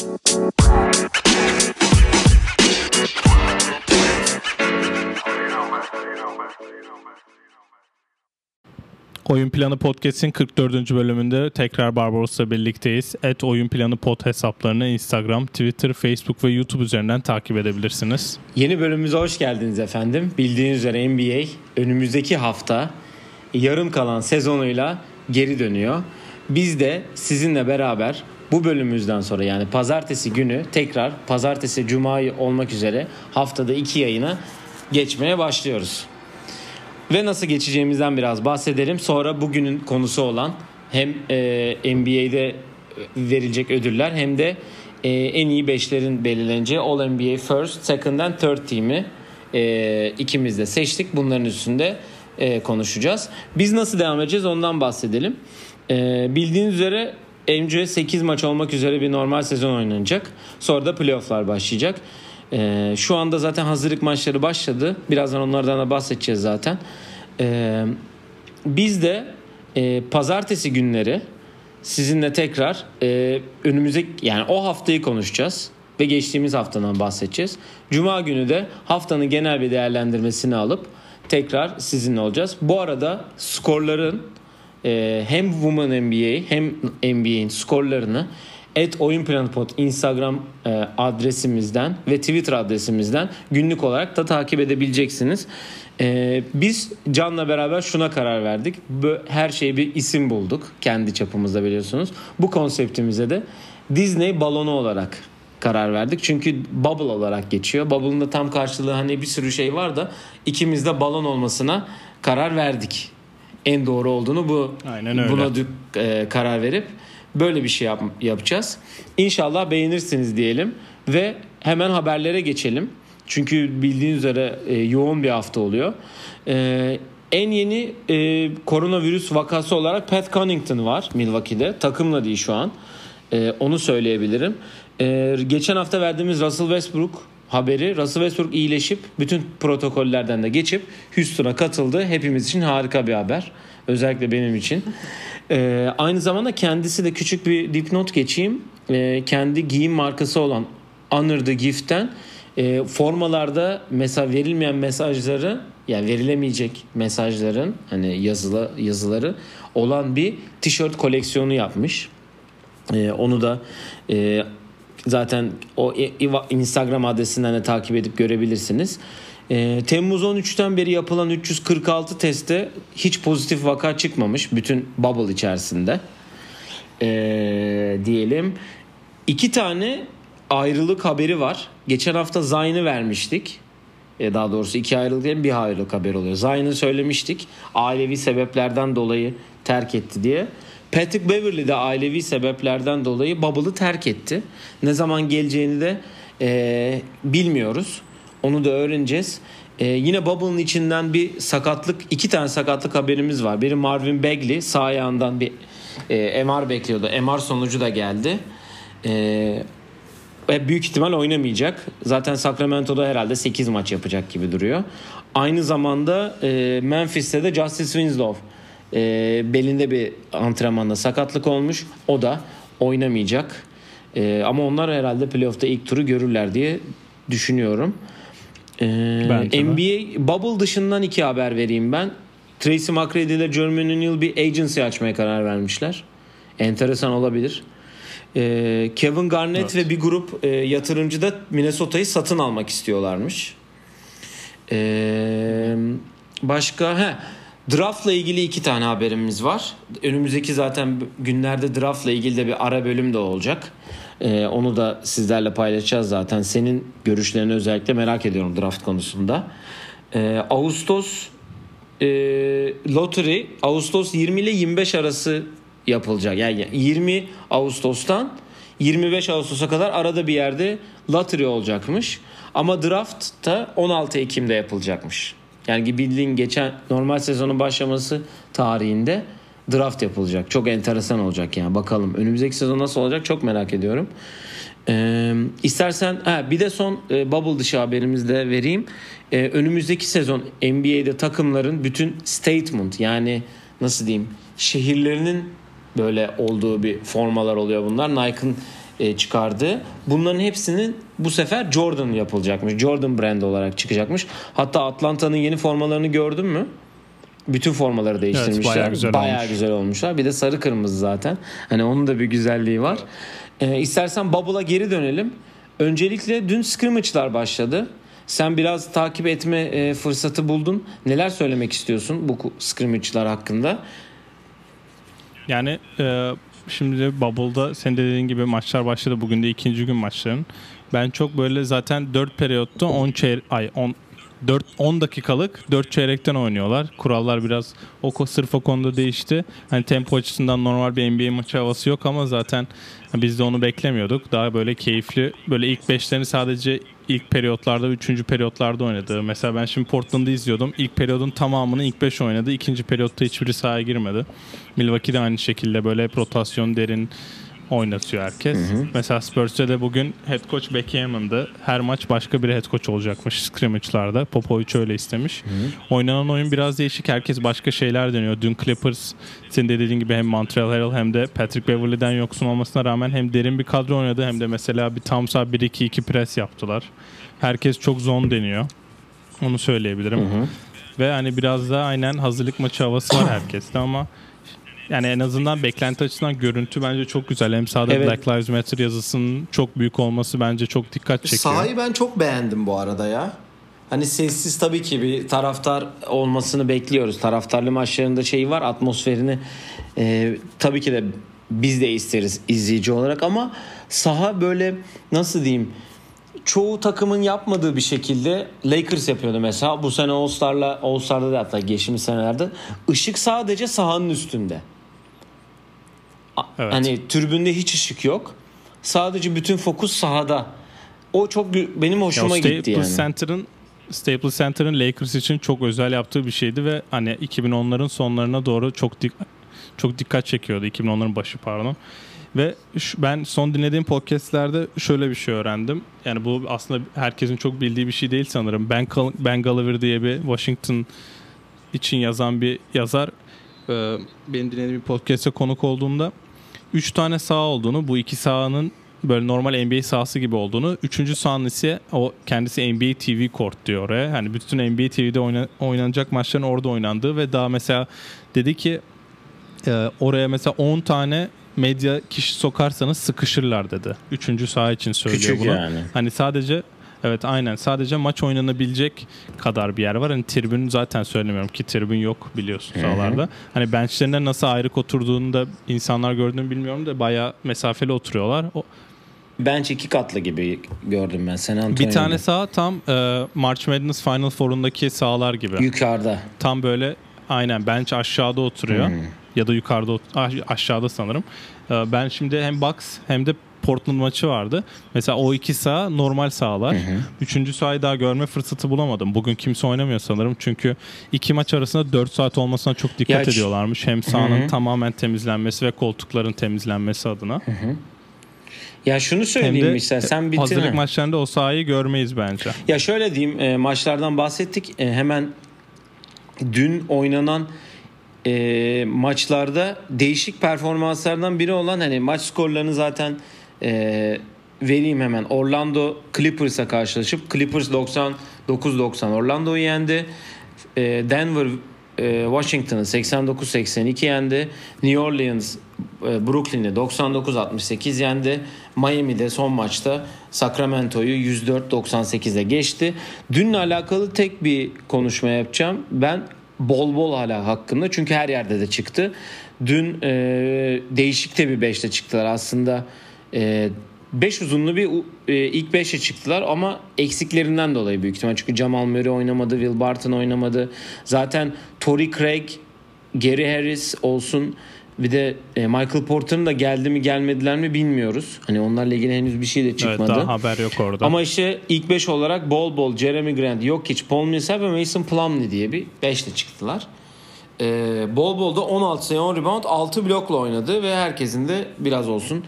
Oyun Planı Podcast'in 44. bölümünde tekrar Barbaros'la birlikteyiz. Et Oyun Planı Pod hesaplarını Instagram, Twitter, Facebook ve YouTube üzerinden takip edebilirsiniz. Yeni bölümümüze hoş geldiniz efendim. Bildiğiniz üzere NBA önümüzdeki hafta yarım kalan sezonuyla geri dönüyor. Biz de sizinle beraber bu bölümümüzden sonra yani pazartesi günü tekrar pazartesi cuma olmak üzere haftada iki yayına geçmeye başlıyoruz. Ve nasıl geçeceğimizden biraz bahsedelim. Sonra bugünün konusu olan hem e, NBA'de verilecek ödüller hem de e, en iyi beşlerin belirleneceği All NBA First, Second and Third team'i e, ikimiz de seçtik. Bunların üstünde e, konuşacağız. Biz nasıl devam edeceğiz ondan bahsedelim. E, bildiğiniz üzere önce 8 maç olmak üzere bir normal sezon oynanacak. Sonra da playofflar başlayacak. Ee, şu anda zaten hazırlık maçları başladı. Birazdan onlardan da bahsedeceğiz zaten. Ee, biz de e, pazartesi günleri sizinle tekrar e, önümüzdeki yani o haftayı konuşacağız ve geçtiğimiz haftadan bahsedeceğiz. Cuma günü de haftanın genel bir değerlendirmesini alıp tekrar sizinle olacağız. Bu arada skorların e, hem Women NBA hem NBA'in skorlarını Et Oyun Planı Pod Instagram e, adresimizden ve Twitter adresimizden günlük olarak da takip edebileceksiniz. E, biz Can'la beraber şuna karar verdik. Her şeye bir isim bulduk kendi çapımızda biliyorsunuz. Bu konseptimize de Disney balonu olarak karar verdik. Çünkü bubble olarak geçiyor. Bubble'ın da tam karşılığı hani bir sürü şey var da ikimiz de balon olmasına karar verdik. En doğru olduğunu bu Aynen öyle. buna e, karar verip Böyle bir şey yap, yapacağız. İnşallah beğenirsiniz diyelim ve hemen haberlere geçelim. Çünkü bildiğiniz üzere e, yoğun bir hafta oluyor. E, en yeni e, koronavirüs vakası olarak Pat Connington var Milwaukee'de. Takımla değil şu an. E, onu söyleyebilirim. E, geçen hafta verdiğimiz Russell Westbrook haberi Russell Westbrook iyileşip bütün protokollerden de geçip Houston'a katıldı. Hepimiz için harika bir haber. Özellikle benim için. Ee, aynı zamanda kendisi de küçük bir dipnot geçeyim. Ee, kendi giyim markası olan Honor the Gift'ten e, formalarda mesela verilmeyen mesajları yani verilemeyecek mesajların hani yazılı yazıları olan bir tişört koleksiyonu yapmış. Ee, onu da e, zaten o Instagram adresinden de takip edip görebilirsiniz. E, Temmuz 13'ten beri yapılan 346 testte hiç pozitif vaka çıkmamış bütün bubble içerisinde. E, diyelim. İki tane ayrılık haberi var. Geçen hafta Zayn'ı vermiştik. E, daha doğrusu iki ayrılık değil bir ayrılık haber oluyor. Zayn'ı söylemiştik. Ailevi sebeplerden dolayı terk etti diye. Patrick Beverly de ailevi sebeplerden dolayı Bubble'ı terk etti. Ne zaman geleceğini de e, bilmiyoruz. Onu da öğreneceğiz. Ee, yine Bubble'ın içinden bir sakatlık, iki tane sakatlık haberimiz var. Biri Marvin Bagley sağ ayağından bir e, MR bekliyordu. MR sonucu da geldi. E, ve büyük ihtimal oynamayacak. Zaten Sacramento'da herhalde 8 maç yapacak gibi duruyor. Aynı zamanda e, Memphis'te de Justice Winslow e, belinde bir antrenmanda sakatlık olmuş. O da oynamayacak. E, ama onlar herhalde playoff'ta ilk turu görürler diye düşünüyorum. Ee, NBA Bubble dışından iki haber vereyim ben. Tracy McGrady ile Jermaine O'Neal bir agency açmaya karar vermişler. Enteresan olabilir. Ee, Kevin Garnett evet. ve bir grup e, yatırımcı da Minnesota'yı satın almak istiyorlarmış. Ee, başka he Draft'la ilgili iki tane haberimiz var. Önümüzdeki zaten günlerde draft'la ilgili de bir ara bölüm de olacak. Ee, onu da sizlerle paylaşacağız zaten. Senin görüşlerini özellikle merak ediyorum draft konusunda. Ee, Ağustos e, lottery Ağustos 20 ile 25 arası yapılacak. Yani 20 Ağustos'tan 25 Ağustos'a kadar arada bir yerde lottery olacakmış. Ama draft da 16 Ekim'de yapılacakmış. Yani bildiğin geçen normal sezonun başlaması tarihinde draft yapılacak. Çok enteresan olacak yani bakalım. Önümüzdeki sezon nasıl olacak çok merak ediyorum. Ee, istersen ha, bir de son e, bubble dışı haberimizi de vereyim. Ee, önümüzdeki sezon NBA'de takımların bütün statement yani nasıl diyeyim şehirlerinin böyle olduğu bir formalar oluyor bunlar. Nike'ın e, çıkardı. Bunların hepsinin bu sefer Jordan yapılacakmış. Jordan brand olarak çıkacakmış. Hatta Atlanta'nın yeni formalarını gördün mü? Bütün formaları değiştirmişler. Evet, bayağı güzel bayağı olmuş. güzel olmuşlar. Bir de sarı kırmızı zaten. Hani onun da bir güzelliği var. Ee, istersen Bubble'a geri dönelim. Öncelikle dün scrimmage'lar başladı. Sen biraz takip etme e, fırsatı buldun. Neler söylemek istiyorsun bu scrimmage'lar hakkında? Yani e, şimdi Bubble'da senin de dediğin gibi maçlar başladı. Bugün de ikinci gün maçların. Ben çok böyle zaten 4 periyotta 10 çeyre ay 10 4 10 dakikalık 4 çeyrekten oynuyorlar. Kurallar biraz o sırf o konuda değişti. Hani tempo açısından normal bir NBA maçı havası yok ama zaten biz de onu beklemiyorduk. Daha böyle keyifli böyle ilk beşlerini sadece ilk periyotlarda, üçüncü periyotlarda oynadı. Mesela ben şimdi Portland'ı izliyordum. İlk periyodun tamamını ilk 5 oynadı. İkinci periyotta hiçbiri sahaya girmedi. Milwaukee de aynı şekilde böyle hep rotasyon derin oynatıyor herkes. Mesela Spurs'te de bugün head coach Becky Hammond'ı. Her maç başka bir head coach olacakmış scrimmage'larda. Popovic öyle istemiş. Oynanan oyun biraz değişik. Herkes başka şeyler deniyor. Dün Clippers senin de dediğin gibi hem Montreal Harrell hem de Patrick Beverly'den yoksun olmasına rağmen hem derin bir kadro oynadı hem de mesela bir tam sağ 1-2-2 pres yaptılar. Herkes çok zone deniyor. Onu söyleyebilirim. Ve hani biraz da aynen hazırlık maçı havası var herkeste ama yani en azından beklenti açısından görüntü bence çok güzel. Hem sahada Evet. Black Lives Matter yazısının çok büyük olması bence çok dikkat çekiyor. Sahayı ben çok beğendim bu arada ya. Hani sessiz tabii ki bir taraftar olmasını bekliyoruz. Taraftarlı maçlarında şeyi var atmosferini e, tabii ki de biz de isteriz izleyici olarak ama saha böyle nasıl diyeyim çoğu takımın yapmadığı bir şekilde Lakers yapıyordu mesela. Bu sene All-Star'la All-Star'da da hatta geçtiğimiz senelerde ışık sadece sahanın üstünde. Evet. Hani tribünde hiç ışık yok. Sadece bütün fokus sahada. O çok benim Ya hoşuma gitti Staples yani. Center'ın Staples Center'ın Lakers için çok özel yaptığı bir şeydi ve hani 2010'ların sonlarına doğru çok dik çok dikkat çekiyordu 2010'ların başı pardon. Ve şu- ben son dinlediğim podcastlerde şöyle bir şey öğrendim. Yani bu aslında herkesin çok bildiği bir şey değil sanırım. Ben, ben Gulliver diye bir Washington için yazan bir yazar e, benim dinlediğim bir podcast'e konuk olduğunda 3 tane saha olduğunu, bu iki sahanın böyle normal NBA sahası gibi olduğunu, üçüncü sahanın ise o kendisi NBA TV Court diyor oraya. Hani bütün NBA TV'de oyna- oynanacak maçların orada oynandığı ve daha mesela dedi ki e, oraya mesela 10 tane medya kişi sokarsanız sıkışırlar dedi. Üçüncü saha için söylüyor Küçük bunu. yani. Hani sadece evet aynen sadece maç oynanabilecek kadar bir yer var. Hani tribün zaten söylemiyorum ki tribün yok biliyorsun sahalarda. Hani benchlerinde nasıl ayrık oturduğunu da insanlar gördüğünü bilmiyorum da bayağı mesafeli oturuyorlar. O, Bench iki katlı gibi gördüm ben San bir Antonio'da. tane saha tam e, March Madness Final Four'undaki sahalar gibi. yukarıda. Tam böyle aynen bench aşağıda oturuyor. Hmm. Ya da yukarıda aşağıda sanırım. Ee, Ben şimdi hem Bucks hem de Portland maçı vardı. Mesela o iki saha normal sahalar. Üçüncü sahayı daha görme fırsatı bulamadım. Bugün kimse oynamıyor sanırım. Çünkü iki maç arasında 4 saat olmasına çok dikkat Ya ediyorlarmış. Hem sahanın Hı hı. tamamen temizlenmesi ve koltukların temizlenmesi adına. Ya şunu Hem söyleyeyim de işte sen bitir. hazırlık maçlarında o sahayı görmeyiz bence. Ya şöyle diyeyim e, maçlardan bahsettik. E, hemen dün oynanan e, maçlarda değişik performanslardan biri olan hani maç skorlarını zaten e, vereyim hemen. Orlando Clippers'a karşılaşıp Clippers 99-90 Orlando'yu yendi. E, Denver e, Washington'ı 89-82 yendi. New Orleans e, Brooklyn'i 99-68 yendi. Miami'de son maçta Sacramento'yu 104-98'e geçti. Dünle alakalı tek bir konuşma yapacağım. Ben bol bol hala hakkında çünkü her yerde de çıktı. Dün e, değişik de bir 5'te çıktılar aslında. 5 uzunlu bir e, ilk 5'e çıktılar ama eksiklerinden dolayı büyük ihtimal. Çünkü Jamal Murray oynamadı, Will Barton oynamadı. Zaten Torrey Craig, Gary Harris olsun bir de e, Michael Porter'ın da geldi mi gelmediler mi bilmiyoruz. Hani onlarla ilgili henüz bir şey de Evet çıkmadı. daha haber yok orada. Ama işte ilk 5 olarak bol bol Jeremy Grant, Jokic, Paul Millsap ve Mason Plumlee diye bir 5'te çıktılar. Ee, bol bol da 16 sayı 10 rebound 6 blokla oynadı ve herkesin de biraz olsun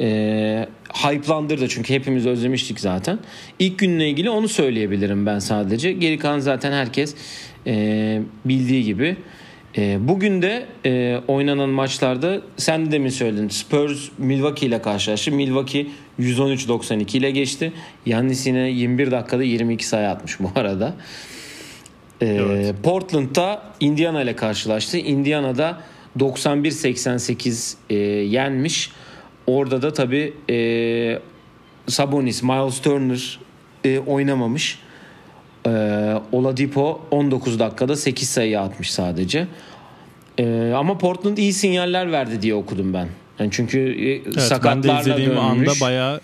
e, hype'landırdı çünkü hepimiz özlemiştik zaten. İlk günle ilgili onu söyleyebilirim ben sadece. Geri kalan zaten herkes e, bildiği gibi. E, bugün de e, oynanan maçlarda sen de mi söyledin Spurs Milwaukee ile karşılaştı. Milwaukee 113.92 ile geçti. Yannis yine 21 dakikada 22 sayı atmış bu arada. Ee, Evet. Portland'da Indiana ile karşılaştı. Indiana'da 91-88 e, yenmiş. Orada da tabi e, Sabonis, Miles Turner e, oynamamış. E, Oladipo 19 dakikada 8 sayı atmış sadece. E, ama Portland iyi sinyaller verdi diye okudum ben. Yani çünkü e, Evet, ben de sakatlarla izlediğim dönmüş. anda bayağı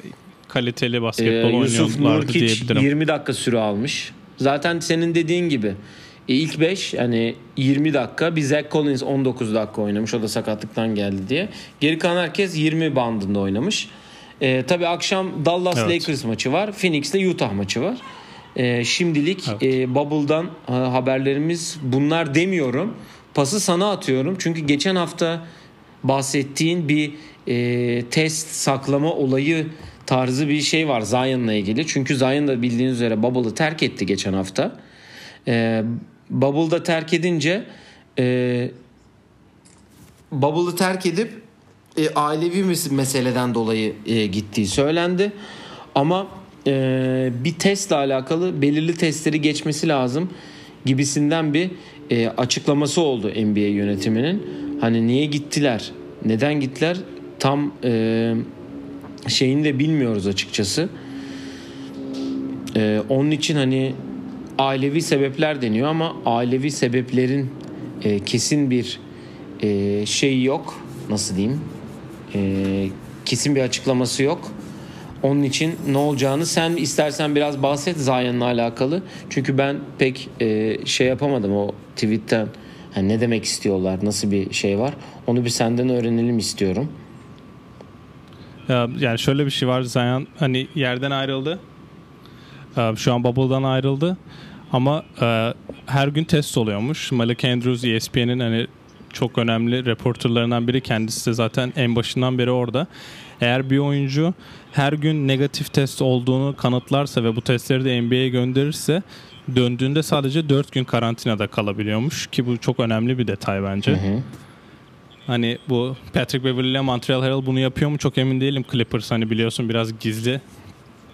kaliteli basketbol Ee, Yusuf Nurkic diyebilirim. 20 dakika süre almış. Zaten senin dediğin gibi e, ilk 5 hani 20 dakika bir Zach Collins 19 dakika oynamış. O da sakatlıktan geldi diye. Geri kalan herkes 20 bandında oynamış. Ee, tabii akşam Dallas Evet. Lakers maçı var. Phoenix'le Utah maçı var. Ee, şimdilik Evet. e, Bubble'dan e, haberlerimiz bunlar demiyorum. Pası sana atıyorum. Çünkü geçen hafta bahsettiğin bir e, test saklama olayı tarzı bir şey var Zion'la ilgili. Çünkü Zion da bildiğiniz üzere Bubble'ı terk etti geçen hafta. E, Bubble'da terk edince e, Bubble'ı terk edip e, ailevi mes- meseleden dolayı e, gittiği söylendi. Ama e, bir testle alakalı belirli testleri geçmesi lazım gibisinden bir e, açıklaması oldu NBA yönetiminin. Hani niye gittiler? Neden gittiler? Tam e, şeyini de bilmiyoruz açıkçası. E, onun için hani ailevi sebepler deniyor ama ailevi sebeplerin e, kesin bir e, şey yok. Nasıl diyeyim? E, kesin bir açıklaması yok. Onun için ne olacağını sen istersen biraz bahset Zion'la alakalı. Çünkü ben pek e, şey yapamadım o tweetten. Hani ne demek istiyorlar, nasıl bir şey var. Onu bir senden öğrenelim istiyorum. Ya, Yani şöyle bir şey var Zion hani yerden ayrıldı. Ee, Şu an Bubble'dan ayrıldı. Ama e, her gün test oluyormuş. Malik Andrews ESPN'in hani çok önemli reporterlarından biri. Kendisi de zaten en başından beri orada. Eğer bir oyuncu her gün negatif test olduğunu kanıtlarsa ve bu testleri de NBA'ye gönderirse döndüğünde sadece 4 gün karantinada kalabiliyormuş ki bu çok önemli bir detay bence. Hani bu Patrick Beverly ile Montreal Herald bunu yapıyor mu çok emin değilim. Clippers hani biliyorsun biraz gizli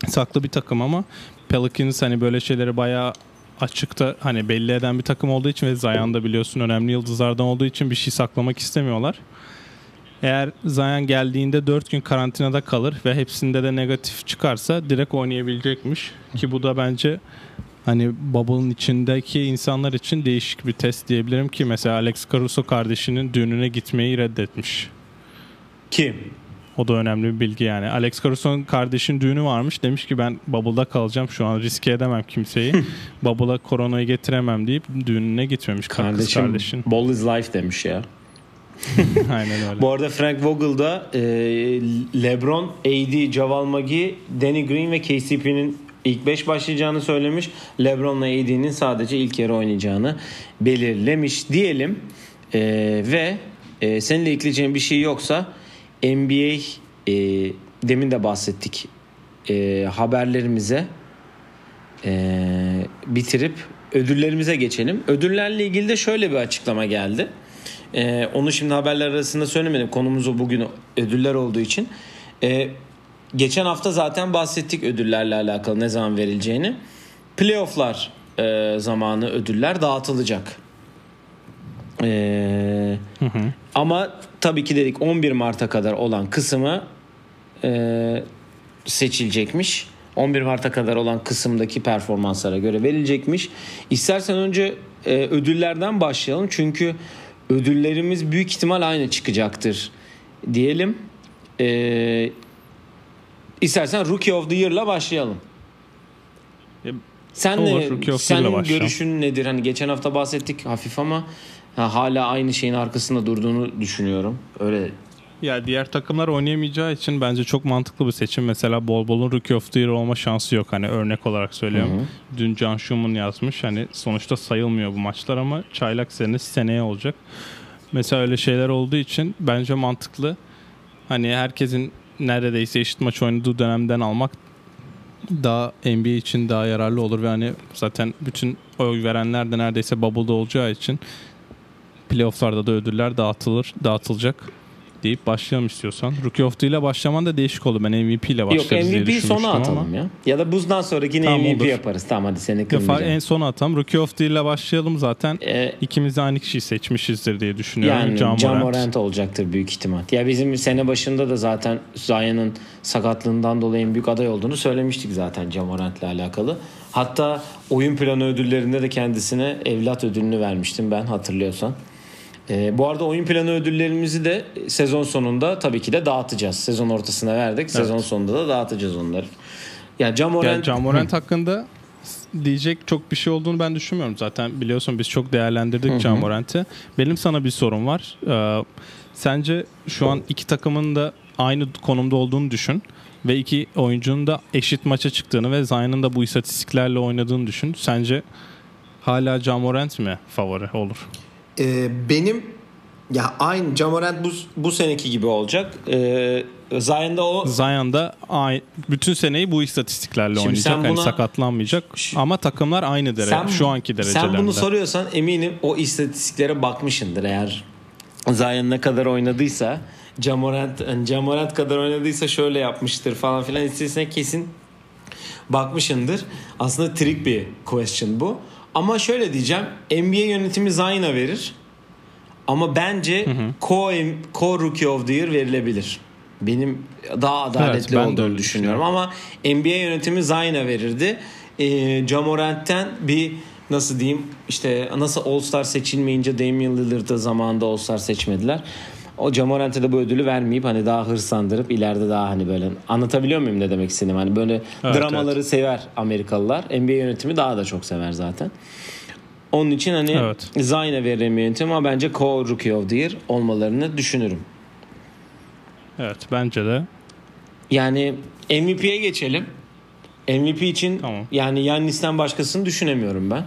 saklı bir takım ama Pelicans hani böyle şeyleri bayağı açıkta hani belli eden bir takım olduğu için ve Zion da biliyorsun önemli yıldızlardan olduğu için bir şey saklamak istemiyorlar. Eğer Zion geldiğinde 4 gün karantinada kalır ve hepsinde de negatif çıkarsa direkt oynayabilecekmiş. Ki bu da bence hani bubble'ın içindeki insanlar için değişik bir test diyebilirim ki mesela Alex Caruso kardeşinin düğününe gitmeyi reddetmiş. Kim? O da önemli bir bilgi yani. Alex Caruso'nun kardeşin düğünü varmış. Demiş ki ben bubble'da kalacağım şu an riske edemem kimseyi. bubble'a koronayı getiremem deyip düğününe gitmemiş. Kardeşim. Kardeşin. ball is life demiş ya. Aynen öyle. Bu arada Frank Vogel da e, LeBron, AD, Javal McGee, Danny Green ve KCP'nin ilk 5 başlayacağını söylemiş. LeBron'la AD'nin sadece ilk yarı oynayacağını belirlemiş diyelim. E, ve e, seninle ekleyeceğin bir şey yoksa NBA e, demin de bahsettik e, haberlerimize e, bitirip ödüllerimize geçelim. Ödüllerle ilgili de şöyle bir açıklama geldi. E, onu şimdi haberler arasında söylemedim. Konumuz o bugün ödüller olduğu için. E, geçen hafta zaten bahsettik ödüllerle alakalı ne zaman verileceğini. Playoff'lar e, zamanı ödüller dağıtılacak. E, ama tabii ki dedik 11 Mart'a kadar olan kısmı e, seçilecekmiş. 11 Mart'a kadar olan kısımdaki performanslara göre verilecekmiş. İstersen önce e, ödüllerden başlayalım. Çünkü ödüllerimiz büyük ihtimal aynı çıkacaktır diyelim. E, istersen Rookie of the Year'la başlayalım. E, Sen olur, ne, senin başlayalım. görüşün nedir? Hani geçen hafta bahsettik hafif ama ha, hala aynı şeyin arkasında durduğunu düşünüyorum. Öyle Ya diğer takımlar oynayamayacağı için bence çok mantıklı bir seçim. Mesela Bol Bol'un Rookie of the Year olma şansı yok. Hani örnek olarak söylüyorum. Dün Can Schumann yazmış. Hani sonuçta sayılmıyor bu maçlar ama çaylak senesi seneye olacak. Mesela öyle şeyler olduğu için bence mantıklı. Hani herkesin neredeyse eşit maç oynadığı dönemden almak daha NBA için daha yararlı olur ve hani zaten bütün oy verenler de neredeyse bubble'da olacağı için playoff'larda da ödüller dağıtılır, dağıtılacak. deyip başlayalım istiyorsan. Rookie of the ile başlaman da değişik oldu. Ben MVP ile Yok başlarız diye MVP düşünmüştüm sona ama. atalım ya. Ya da buzdan sonraki yine Tamam, MVP olur. yaparız. Tamam hadi seni kırmayacağım. en sona atalım. Rookie of the ile başlayalım zaten. Ee, İkimiz de aynı kişiyi seçmişizdir diye düşünüyorum. Yani Ja John Morant. Olacaktır büyük ihtimal. Ya bizim sene başında da zaten Zion'ın sakatlığından dolayı en büyük aday olduğunu söylemiştik zaten John Morant'le alakalı. Hatta oyun planı ödüllerinde de kendisine evlat ödülünü vermiştim ben hatırlıyorsan. Ee, bu arada oyun planı ödüllerimizi de sezon sonunda tabii ki de dağıtacağız. Sezon ortasına verdik. Sezon sonunda da dağıtacağız onları. Ya John Morant, Yani Ja Morant hakkında diyecek çok bir şey olduğunu ben düşünmüyorum. Zaten biliyorsun biz çok değerlendirdik Ja Morant'i. Benim sana bir sorum var. Ee, sence şu an iki takımın da aynı konumda olduğunu düşün ve iki oyuncunun da eşit maça çıktığını ve Zion'ın da bu istatistiklerle oynadığını düşün. Sence hala Ja Morant mi favori olur? Ee, benim ya aynı Jamorant bu, bu seneki gibi olacak. Ee, Zion'da o Zion'da ay- bütün seneyi bu istatistiklerle Şimdi oynayacak. sen Hani buna- sakatlanmayacak. Şu- Ama takımlar aynı derece. şu anki derecelerinde. Sen bunu soruyorsan eminim o istatistiklere bakmışındır eğer Zion ne kadar oynadıysa Jamorant, yani Jamorant kadar oynadıysa şöyle yapmıştır falan filan istatistiğine kesin bakmışındır. Aslında trick bir question bu. Ama şöyle diyeceğim. NBA yönetimi Zion'a verir. Ama bence co, co Rookie of the Year verilebilir. Benim daha adaletli ben de olduğunu öyle düşünüyorum. Ama NBA yönetimi Zion'a verirdi. Ee, Jamorant'ten bir nasıl diyeyim işte nasıl All Star seçilmeyince Damian Lillard'ı zamanında All Star seçmediler. O Jamorant'e de bu ödülü vermeyip hani daha hırslandırıp ileride daha hani böyle anlatabiliyor muyum ne demek istediğimi? Hani böyle Evet, dramaları sever Amerikalılar. NBA yönetimi daha da çok sever zaten. Onun için hani Evet. Zion'a veririm yönetim ama bence co Rookie of the Year olmalarını düşünürüm. Evet bence de. Yani MVP'ye geçelim. MVP için Tamam. yani Yannis'ten başkasını düşünemiyorum ben.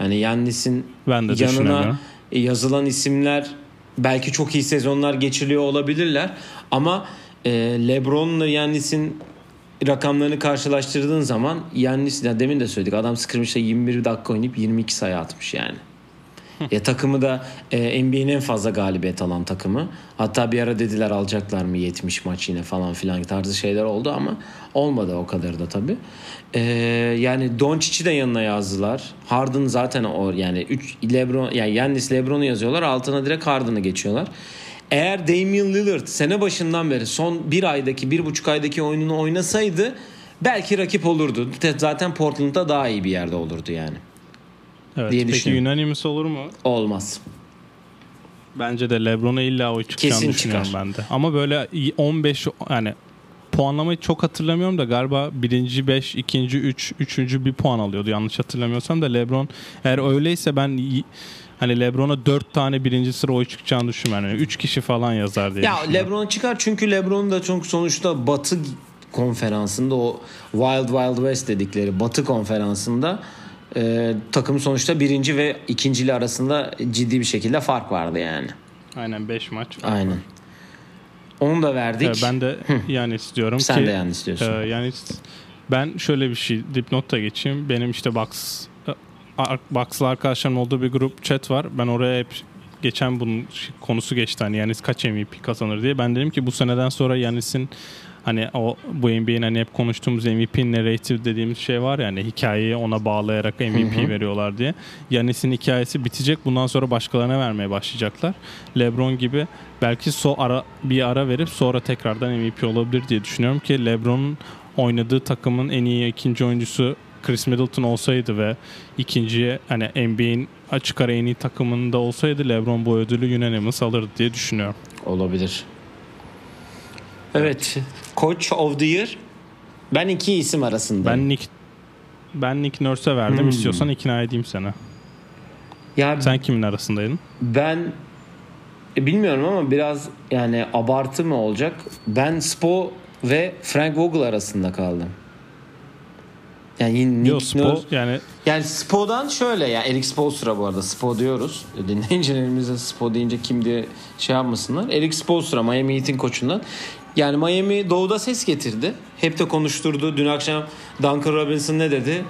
Yani Yannis'in Ben de yanına yazılan isimler belki çok iyi sezonlar geçiriyor olabilirler ama e, LeBron'la Yannis'in rakamlarını karşılaştırdığın zaman Yannis ya demin de söyledik adam skirmish'te 21 dakika oynayıp 22 sayı atmış yani. Ya takımı da e, NBA'nin en fazla galibiyet alan takımı. Hatta bir ara dediler alacaklar mı 70 maç yine falan filan tarzı şeyler oldu ama olmadı o kadar da tabii. E, yani Doncic'i de yanına yazdılar. Harden zaten o yani 3 LeBron yani Yannis LeBron'u yazıyorlar. Altına direkt Harden'ı geçiyorlar. Eğer Damian Lillard sene başından beri son bir aydaki bir buçuk aydaki oyununu oynasaydı belki rakip olurdu. Zaten Portland'da daha iyi bir yerde olurdu yani. Evet. diye Peki düşünüyorum. unanimous olur mu? Olmaz. Bence de LeBron'a illa oy çıkacağını Kesin düşünüyorum çıkar. ben de. Ama böyle 15 yani puanlamayı çok hatırlamıyorum da galiba birinci 5, ikinci 3, üçüncü bir puan alıyordu yanlış hatırlamıyorsam da LeBron eğer öyleyse ben hani LeBron'a 4 tane birinci sıra oy çıkacağını düşünmüyorum. Yani 3 kişi falan yazar diye Ya. LeBron çıkar çünkü LeBron da çok sonuçta Batı konferansında o Wild Wild West dedikleri Batı konferansında e, takım sonuçta birinci ve ikincili arasında ciddi bir şekilde fark vardı yani. Aynen 5 maç. Aynen. Onu da verdik. Ee, ben de yani istiyorum Sen ki de yani istiyorsun. Ee, yani ben şöyle bir şey dipnot da geçeyim. Benim işte Box ar- Box'lı arkadaşlarım olduğu bir grup chat var. Ben oraya hep geçen bunun konusu geçti hani Yanis kaç MVP kazanır diye. Ben dedim ki bu seneden sonra Yanis'in hani o bu NBA'in hani hep konuştuğumuz MVP narrative dediğimiz şey var ya hani hikayeyi ona bağlayarak MVP veriyorlar diye. Yanis'in hikayesi bitecek. Bundan sonra başkalarına vermeye başlayacaklar. LeBron gibi belki so ara bir ara verip sonra tekrardan MVP olabilir diye düşünüyorum ki LeBron'un oynadığı takımın en iyi ikinci oyuncusu Chris Middleton olsaydı ve ikinciye hani NBA'in açık ara en iyi takımında olsaydı LeBron bu ödülü unanimous alırdı diye düşünüyorum. Olabilir. Evet. Coach of the Year. Ben iki isim arasında. Ben Nick ben Nick Nurse'e verdim. Hmm. İstiyorsan ikna edeyim seni. ya Sen kimin arasındaydın? ben e, bilmiyorum ama biraz yani abartı mı olacak? Ben Spo ve Frank Vogel arasında kaldım. Yani yine Nick Yo, Spo Nurse- yani Yani Spo'dan şöyle ya Eric Spoelstra bu arada Spo diyoruz. Dinleyicilerimize Spo deyince kim diye şey yapmasınlar. Eric Spoelstra Miami Heat'in koçundan. Yani Miami doğuda ses getirdi. Hep de konuşturdu. Dün akşam Duncan Robinson ne dedi?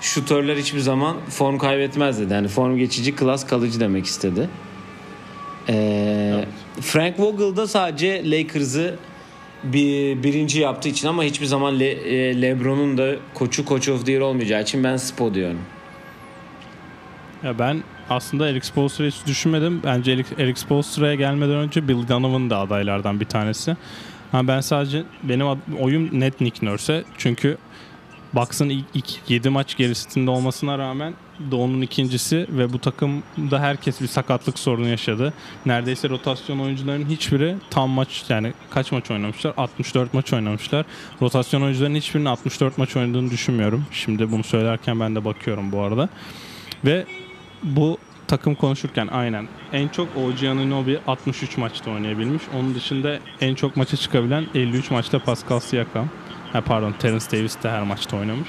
Şutörler hiçbir zaman form kaybetmez dedi. Yani form geçici, klas kalıcı demek istedi. Ee, Frank Vogel da sadece Lakers'ı bir birinci yaptığı için ama hiçbir zaman Le, e, LeBron'un da koçu Coach of the Year olmayacağı için ben Spo diyorum. Ya ben aslında Eric Spoelstra'yı hiç düşünmedim. Bence Eric, Eric Spoelstra'ya gelmeden önce Bill Donovan da adaylardan bir tanesi. Ama ben sadece benim ad- oyum net Nick Nurse'e. Çünkü Bucks'ın ilk, ilk 7 maç gerisinde olmasına rağmen Doğu'nun ikincisi ve bu takımda herkes bir sakatlık sorunu yaşadı. Neredeyse rotasyon oyuncuların hiçbiri tam maç yani kaç maç oynamışlar? 64 maç oynamışlar. Rotasyon oyuncuların hiçbirinin 64 maç oynadığını düşünmüyorum. Şimdi bunu söylerken ben de bakıyorum bu arada. Ve bu takım konuşurken aynen en çok OG Anunoby 63 maçta oynayabilmiş. Onun dışında en çok maça çıkabilen 53 maçta Pascal Siakam. Ha, pardon Terence Davis de her maçta oynamış.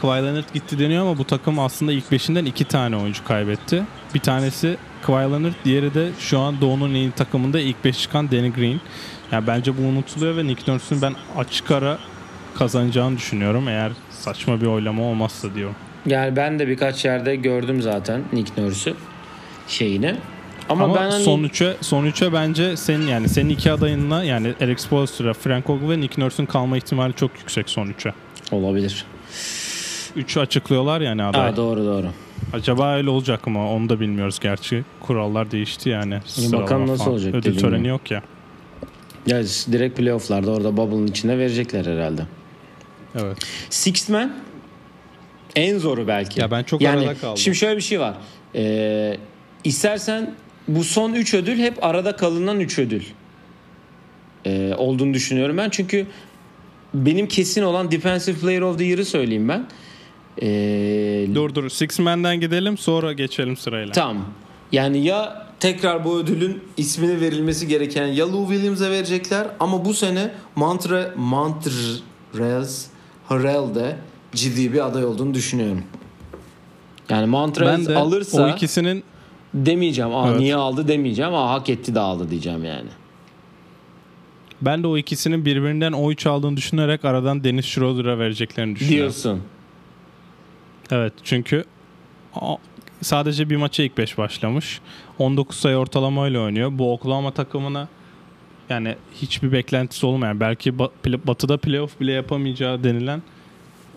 Kawhi Leonard gitti deniyor ama bu takım aslında ilk beşinden iki tane oyuncu kaybetti. Bir tanesi Kawhi Leonard, diğeri de şu an Doğu'nun en iyi takımında ilk beş çıkan Danny Green. Yani bence bu unutuluyor ve Nick Nurse'un ben açık ara kazanacağını düşünüyorum eğer saçma bir oylama olmazsa diyorum. Yani ben de birkaç yerde gördüm zaten Nick Nurse'ü şeyini. Ama, Ama, ben hani son üçe son üçe bence senin yani senin iki adayınla yani Eric Spoelstra, Frank Vogel ve Nick Nurse'un kalma ihtimali çok yüksek son üçe. olabilir. Üçü açıklıyorlar yani aday. Aa, doğru doğru. Acaba öyle olacak mı? Onu da bilmiyoruz gerçi. Kurallar değişti yani. Sıralama bakalım nasıl falan. olacak Ödül töreni gibi. yok ya. Ya direkt playoff'larda orada bubble'ın içinde verecekler herhalde. Evet. Sixth Man en zoru belki. Ya ben çok yani, arada kaldım. Şimdi şöyle bir şey var. Ee, istersen bu son 3 ödül hep arada kalınan 3 ödül ee, olduğunu düşünüyorum ben. Çünkü benim kesin olan Defensive Player of the Year'ı söyleyeyim ben. Ee, Dur dur. Six Man'den gidelim sonra geçelim sırayla. Tamam. Yani ya tekrar bu ödülün ismini verilmesi gereken ya Lou Williams'a verecekler ama bu sene Montre Montrez Harrell de ciddi bir aday olduğunu düşünüyorum. Yani ben Montrez de alırsa o ikisinin demeyeceğim. Aa Evet. niye aldı demeyeceğim. Aa hak etti de aldı diyeceğim yani. ben de o ikisinin birbirinden oy çaldığını düşünerek aradan Dennis Schroeder'a vereceklerini düşünüyorum. Diyorsun. Evet çünkü sadece bir maça ilk 5 başlamış. 19 sayı ortalamayla oynuyor. Bu Oklahoma takımına yani hiçbir beklentisi olmayan belki batıda playoff bile yapamayacağı denilen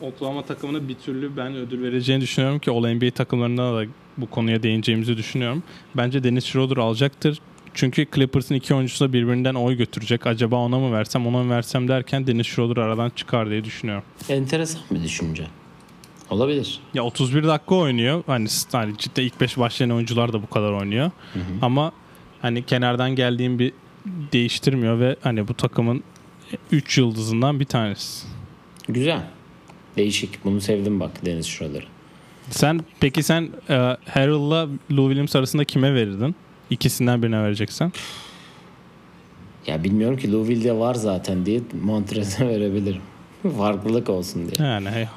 Oklahoma takımına bir türlü ben ödül vereceğini düşünüyorum ki All NBA takımlarında da bu konuya değineceğimizi düşünüyorum. Bence Dennis Schroeder alacaktır. Çünkü Clippers'ın iki oyuncusu da birbirinden oy götürecek. Acaba ona mı versem ona mı versem derken Dennis Schroeder aradan çıkar diye düşünüyorum. Enteresan bir düşünce. Olabilir. Ya 31 dakika oynuyor. Hani, hani cidden ilk 5 başlayan oyuncular da bu kadar oynuyor. Ama hani kenardan geldiğim bir değiştirmiyor ve hani bu takımın 3 yıldızından bir tanesi. Güzel. Değişik. Bunu sevdim bak Deniz şuraları. Sen peki sen e, Harrell'la Lou Williams arasında kime verirdin? İkisinden birine vereceksen. Ya bilmiyorum ki Louisville'de var zaten diye Montrez'e verebilirim. Farklılık olsun diye. Yani hey,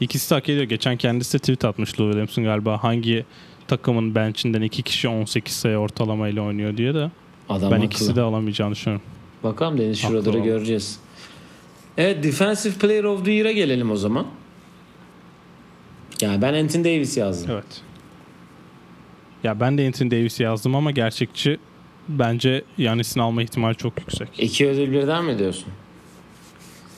ikisi de hak ediyor. Geçen kendisi de tweet atmış Lou Williams'ın galiba hangi takımın bench'inden iki kişi 18 sayı ortalamayla oynuyor diye de Adam ben haklı. ikisi de alamayacağını düşünüyorum. Bakalım Deniz o. göreceğiz. Evet Defensive Player of the Year'a gelelim o zaman. Yani ben Anthony Davis yazdım. Evet. Ya ben de Anthony Davis'i yazdım ama gerçekçi bence Yanis'in alma ihtimali çok yüksek. İki ödül birden mi diyorsun?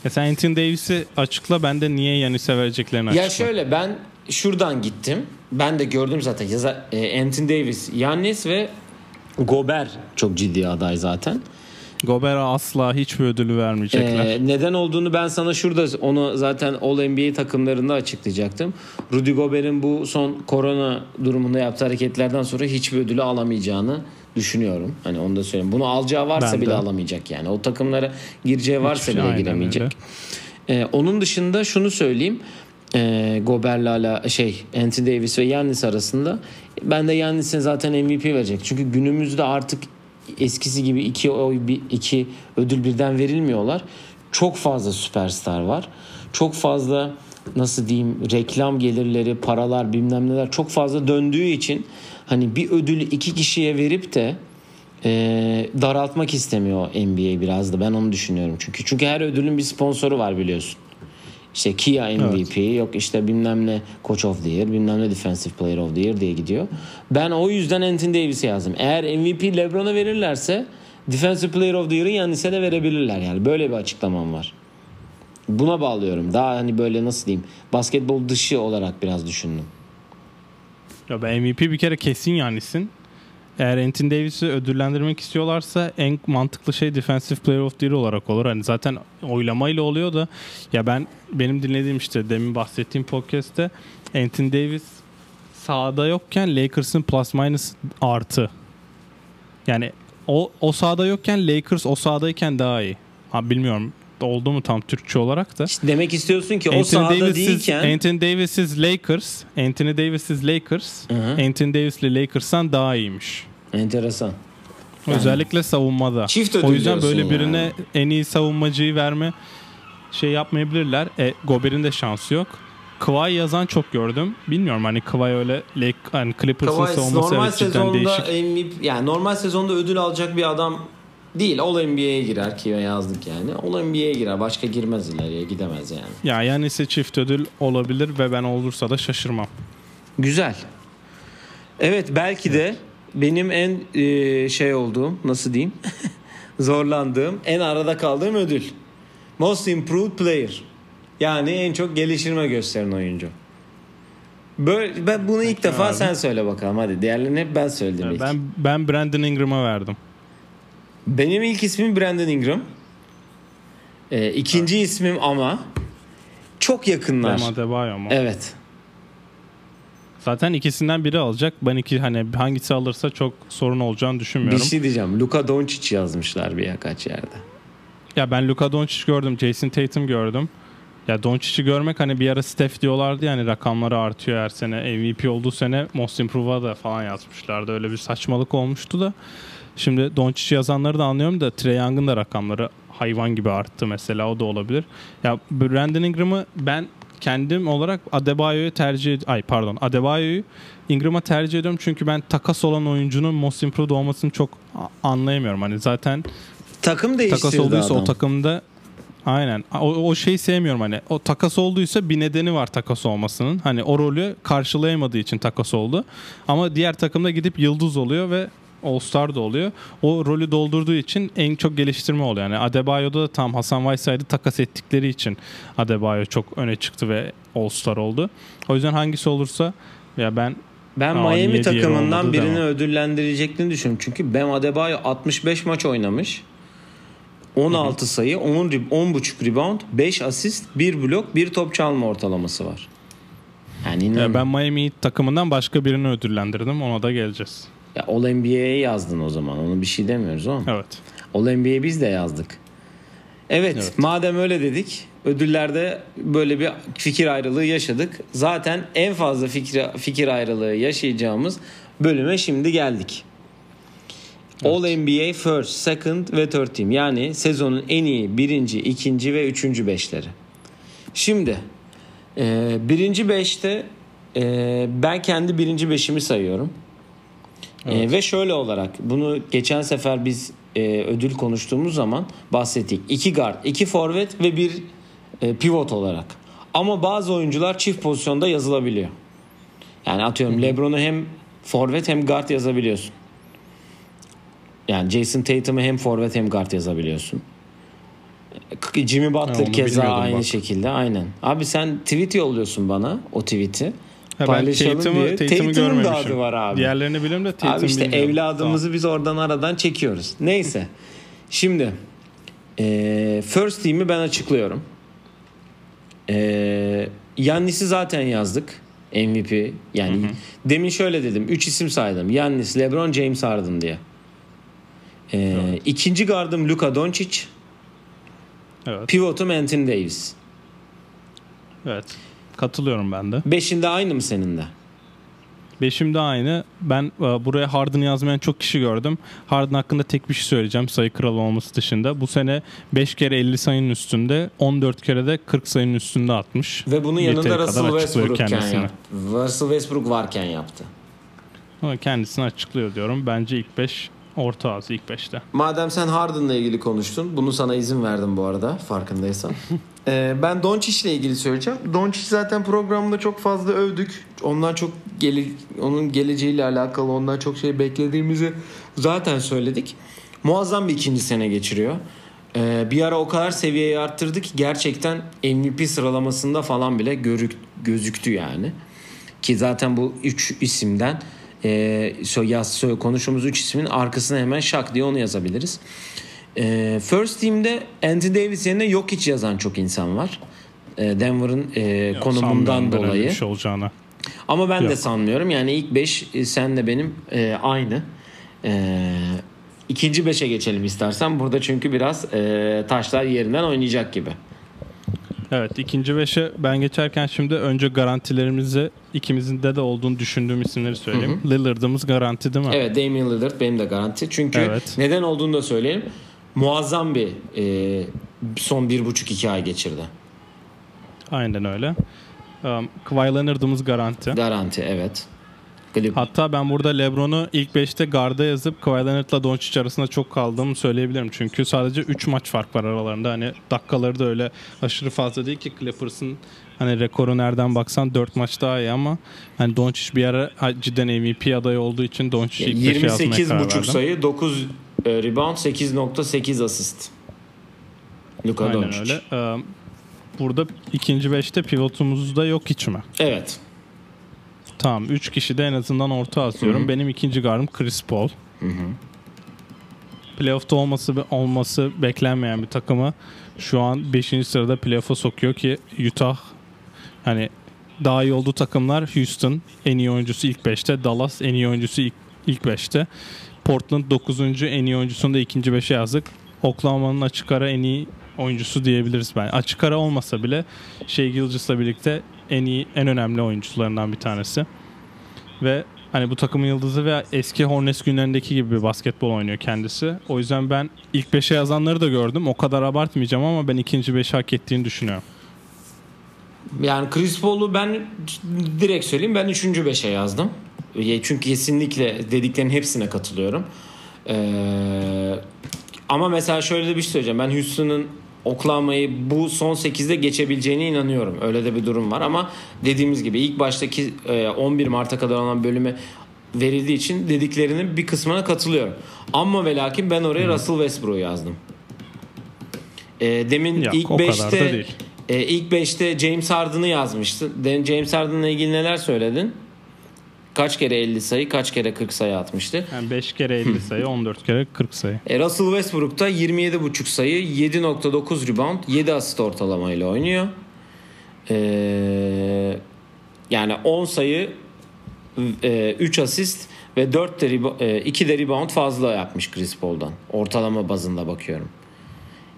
Ya sen Anthony Davis'i açıkla ben de niye Yanis'e vereceklerini açıkla. Ya şöyle ben şuradan gittim. Ben de gördüm zaten. Yaza, e, Anthony Davis, Yannis ve Gober çok ciddi aday zaten. Gober'a asla hiçbir ödülü vermeyecekler. Ee, neden olduğunu ben sana şurada onu zaten All NBA takımlarında açıklayacaktım. Rudy Gobert'in bu son korona durumunda yaptığı hareketlerden sonra hiçbir ödülü alamayacağını düşünüyorum. Hani onu da söyleyeyim. Bunu alacağı varsa Ben bile de. alamayacak yani. O takımlara gireceği varsa Hiçbir şey- bile giremeyecek. öyle. Ee, onun dışında şunu söyleyeyim. Ee, Gober'le ala şey Anthony Davis ve Yannis arasında ben de Yannis'e zaten MVP verecek. Çünkü günümüzde artık eskisi gibi iki oy bir iki ödül birden verilmiyorlar. Çok fazla süperstar var. Çok fazla nasıl diyeyim reklam gelirleri, paralar bilmem neler çok fazla döndüğü için hani bir ödülü iki kişiye verip de e, daraltmak istemiyor NBA biraz da ben onu düşünüyorum çünkü çünkü her ödülün bir sponsoru var biliyorsun. İşte Kia MVP yok işte bilmem ne Coach of the Year bilmem ne Defensive Player of the Year diye gidiyor. Ben o yüzden Anthony Davis'i yazdım. Eğer MVP LeBron'a verirlerse Defensive Player of the Year'ı Yannis'e de verebilirler yani. Böyle bir açıklamam var. Buna bağlıyorum. Daha hani böyle nasıl diyeyim basketbol dışı olarak biraz düşündüm. Ya ben MVP bir kere kesin Yannis'in. Eğer Anthony Davis'i ödüllendirmek istiyorlarsa en mantıklı şey Defensive Player of the Year olarak olur. Hani zaten oylamayla oluyor da ya ben benim dinlediğim işte demin bahsettiğim podcast'te Anthony Davis sahada yokken Lakers'ın plus minus artı. Yani o o sahada yokken Lakers o sahadayken daha iyi. Ha bilmiyorum oldu mu tam Türkçe olarak da. İşte demek istiyorsun ki o Anthony sahada Davis's, değilken Anthony Davis's Lakers, Anthony Davis's Lakers, Hı hı. Anthony Davis'li Lakers'tan daha iyiymiş. Enteresan. Özellikle savunmada. Çift o yüzden böyle yani. birine en iyi savunmacıyı verme şey yapmayabilirler. E, Gober'in de şansı yok. Kawhi yazan çok gördüm. Bilmiyorum hani Kawhi öyle Lake, hani Clippers'ın Kawhi savunması normal evet sezonda değişik. MVP yani normal sezonda ödül alacak bir adam değil. All NBA'ye girer ki yazdık yani. All NBA'ye girer. Başka girmez ileriye gidemez yani. Ya yani ise çift ödül olabilir ve ben olursa da şaşırmam. Güzel. Evet belki de benim en e, şey olduğum nasıl diyeyim zorlandığım en arada kaldığım ödül. Most Improved Player. Yani en çok geliştirme gösteren oyuncu. Böyle, ben bunu ilk defa abi. sen söyle bakalım hadi. Diğerlerini hep ben söyledim Ya ilk. ben ben Brandon Ingram'a verdim. Benim ilk ismim Brandon Ingram. Ee, ikinci ismim ama çok yakınlar. Bam Adebayo mu? Evet. Zaten ikisinden biri alacak. Ben iki hani hangisi alırsa çok sorun olacağını Bir düşünmüyorum. şey diyeceğim. Luka Doncic yazmışlar bir birkaç yerde. Ya ben Luka Doncic gördüm, Jason Tatum gördüm. Ya Doncic'i görmek hani bir ara Steph diyorlardı yani rakamları artıyor her sene. MVP olduğu sene Most Improved'a da falan yazmışlardı. Öyle bir saçmalık olmuştu da. Şimdi Doncic yazanları da anlıyorum da Trey Young'ın da rakamları hayvan gibi arttı mesela o da olabilir. Ya Brandon Ingram'ı ben kendim olarak Adebayo'yu tercih ed- ay pardon Adebayo'yu Ingram'a tercih ediyorum. Çünkü ben takas olan oyuncunun Most Improved olmasını çok anlayamıyorum. Hani zaten Takım takas olduysa adam. o takımda aynen. O, o şeyi sevmiyorum hani. O takas olduysa bir nedeni var takas olmasının. Hani o rolü karşılayamadığı için takas oldu. Ama diğer takımda gidip yıldız oluyor ve All Star da oluyor. O rolü doldurduğu için en çok geliştirme oluyor. Yani Adebayo'da da tam Hasan Whiteside'ı takas ettikleri için Adebayo çok öne çıktı ve All Star oldu. O yüzden hangisi olursa ya ben Ben Aa, Miami takımından birini demem. ödüllendireceklerini düşünüyorum. Çünkü Bam Adebayo 65 maç oynamış. 16 sayı, 10 rib- 10.5 rebound, 5 asist, 1 blok, 1 top çalma ortalaması var. Yani ya ben Miami takımından başka birini ödüllendirdim. Ona da geleceğiz. Ya All NBA'ye yazdın o zaman. Onu bir şey demiyoruz ama. Evet. All NBA'ye biz de yazdık. Evet, Evet. madem öyle dedik, ödüllerde böyle bir fikir ayrılığı yaşadık. Zaten en fazla fikir fikir ayrılığı yaşayacağımız bölüme şimdi geldik. All NBA First, Second ve Third Team. Yani sezonun en iyi birinci, ikinci ve üçüncü beşleri. Şimdi e, birinci beşte e, ben kendi birinci beşimi sayıyorum. E, ve şöyle olarak bunu geçen sefer biz e, ödül konuştuğumuz zaman bahsettik. İki guard, iki forvet ve bir e, pivot olarak. Ama bazı oyuncular çift pozisyonda yazılabiliyor. Yani atıyorum LeBron'u hem forvet hem guard yazabiliyorsun. Yani Jason Tatum'u hem forvet hem guard yazabiliyorsun. Jimmy Butler onu keza aynı bak. şekilde aynen. Abi sen tweet yolluyorsun bana o tweet'i. Ha, Paylaşalım Tatum'u, diye. Tatum'u Tatum'un da adı var abi. Diğerlerini biliyorum da Tatum Abi işte bilmiyorum. evladımızı biz oradan aradan çekiyoruz. Neyse. Şimdi eee first team'i ben açıklıyorum. Eee Yannis'i zaten yazdık. MVP. Yani demin şöyle dedim. 3 isim saydım. Yannis, LeBron, James Harden diye. Eee ikinci gardım Luka Doncic. Tamam. Evet. Pivotum Anthony Davis. Evet. Katılıyorum ben de. Beşinde aynı mı senin de? Beşim de aynı. Ben e, buraya Harden yazmayan çok kişi gördüm. Harden hakkında tek bir şey söyleyeceğim sayı kralı olması dışında. Bu sene 5 kere 50 sayının üstünde, 14 kere de 40 sayının üstünde atmış. Ve bunun Yeteri yanında kadar Russell Westbrook'ken yaptı. Russell Westbrook varken yaptı. Ama kendisini açıklıyor diyorum. Bence ilk 5 orta ağzı ilk 5'te. Madem sen Harden'la ilgili konuştun, bunu sana izin verdim bu arada farkındaysan. Ee, ben Doncic ile ilgili söyleyeceğim. Doncic zaten programda çok fazla övdük. Ondan çok gele, onun geleceğiyle alakalı ondan çok şey beklediğimizi zaten söyledik. Muazzam bir ikinci sene geçiriyor. Ee, bir ara o kadar seviyeyi arttırdı ki gerçekten MVP sıralamasında falan bile görük, gözüktü yani. Ki zaten bu üç isimden e, yaz, konuştuğumuz üç ismin arkasına hemen şak diye onu yazabiliriz. E, first Team'de Anthony Davis yerine yok hiç yazan çok insan var. E, Denver'ın e, Yok, konumundan dolayı. şey olacağını. Ama ben de Yok. sanmıyorum. Yani ilk 5 senle benim e, aynı. E, ikinci 5'e geçelim istersen. Burada çünkü biraz e, taşlar yerinden oynayacak gibi. Evet ikinci beşe ben geçerken şimdi önce garantilerimizi ikimizin de de olduğunu düşündüğüm isimleri söyleyeyim. Lillard'ımız garanti değil mi? Evet Damian Lillard benim de garanti. Çünkü Evet. neden olduğunu da söyleyelim. Muazzam bir e, son bir buçuk iki ay geçirdi. Aynen öyle. Um, Kawhi Leonard'ımız garanti. Garanti evet. Clip. Hatta ben burada LeBron'u ilk 5'te garda yazıp Kawhi Leonard'la Doncic arasında çok kaldığımı söyleyebilirim. Çünkü sadece 3 maç fark var aralarında. Hani dakikaları da öyle aşırı fazla değil ki Clippers'ın hani rekoru nereden baksan 4 maç daha iyi ama hani Doncic bir ara cidden MVP adayı olduğu için Doncic'i ilk 5'e yazmaya 28 karar buçuk sayı 9 e, rebound 8.8 asist. Luka Aynen Doncic. öyle. Um, burada ikinci 5'te pivotumuz da yok hiç mi? Evet. Tamam 3 kişi de en azından orta atıyorum. Benim ikinci gardım Chris Paul. Playoff'ta olması olması beklenmeyen bir takımı şu an 5. sırada playoff'a sokuyor ki Utah hani daha iyi olduğu takımlar Houston en iyi oyuncusu ilk 5'te, Dallas en iyi oyuncusu ilk, ilk 5'te. Portland 9. en iyi oyuncusunu da ikinci 5'e yazdık. Oklahoma'nın açık ara en iyi oyuncusu diyebiliriz ben. Açık ara olmasa bile Shea Gilgeous'la birlikte en iyi en önemli oyuncularından bir tanesi. Ve hani bu takımın yıldızı ve eski Hornets günlerindeki gibi bir basketbol oynuyor kendisi. O yüzden ben ilk 5'e yazanları da gördüm. O kadar abartmayacağım ama ben ikinci 5'i hak ettiğini düşünüyorum. Yani Chris Paul'u ben direkt söyleyeyim ben 3. 5'e yazdım. Çünkü kesinlikle dediklerinin hepsine katılıyorum. Ee, ama mesela şöyle de bir şey söyleyeceğim. Ben Houston'ın Oklahoma'yı bu son 8'de geçebileceğine inanıyorum. Öyle de bir durum var ama dediğimiz gibi ilk baştaki e, 11 Mart'a kadar olan bölüme verildiği için dediklerinin bir kısmına katılıyorum. Ama ve lakin ben oraya Russell Westbrook'u yazdım. Ee, demin Yok, ilk o kadar da 5'te değil. e, ilk 5'te James Harden'ı yazmıştın. James Harden'la ilgili neler söyledin? Kaç kere 50 sayı, kaç kere 40 sayı atmıştı? Yani 5 kere 50 sayı, 14 kere 40 sayı. E, Russell Westbrook da 27.5 sayı, 7.9 rebound, 7 asist ortalamayla oynuyor. E, yani 10 sayı, e, 3 asist ve 4 de rebo- e, 2 de rebound fazla yapmış Chris Paul'dan. Ortalama bazında bakıyorum.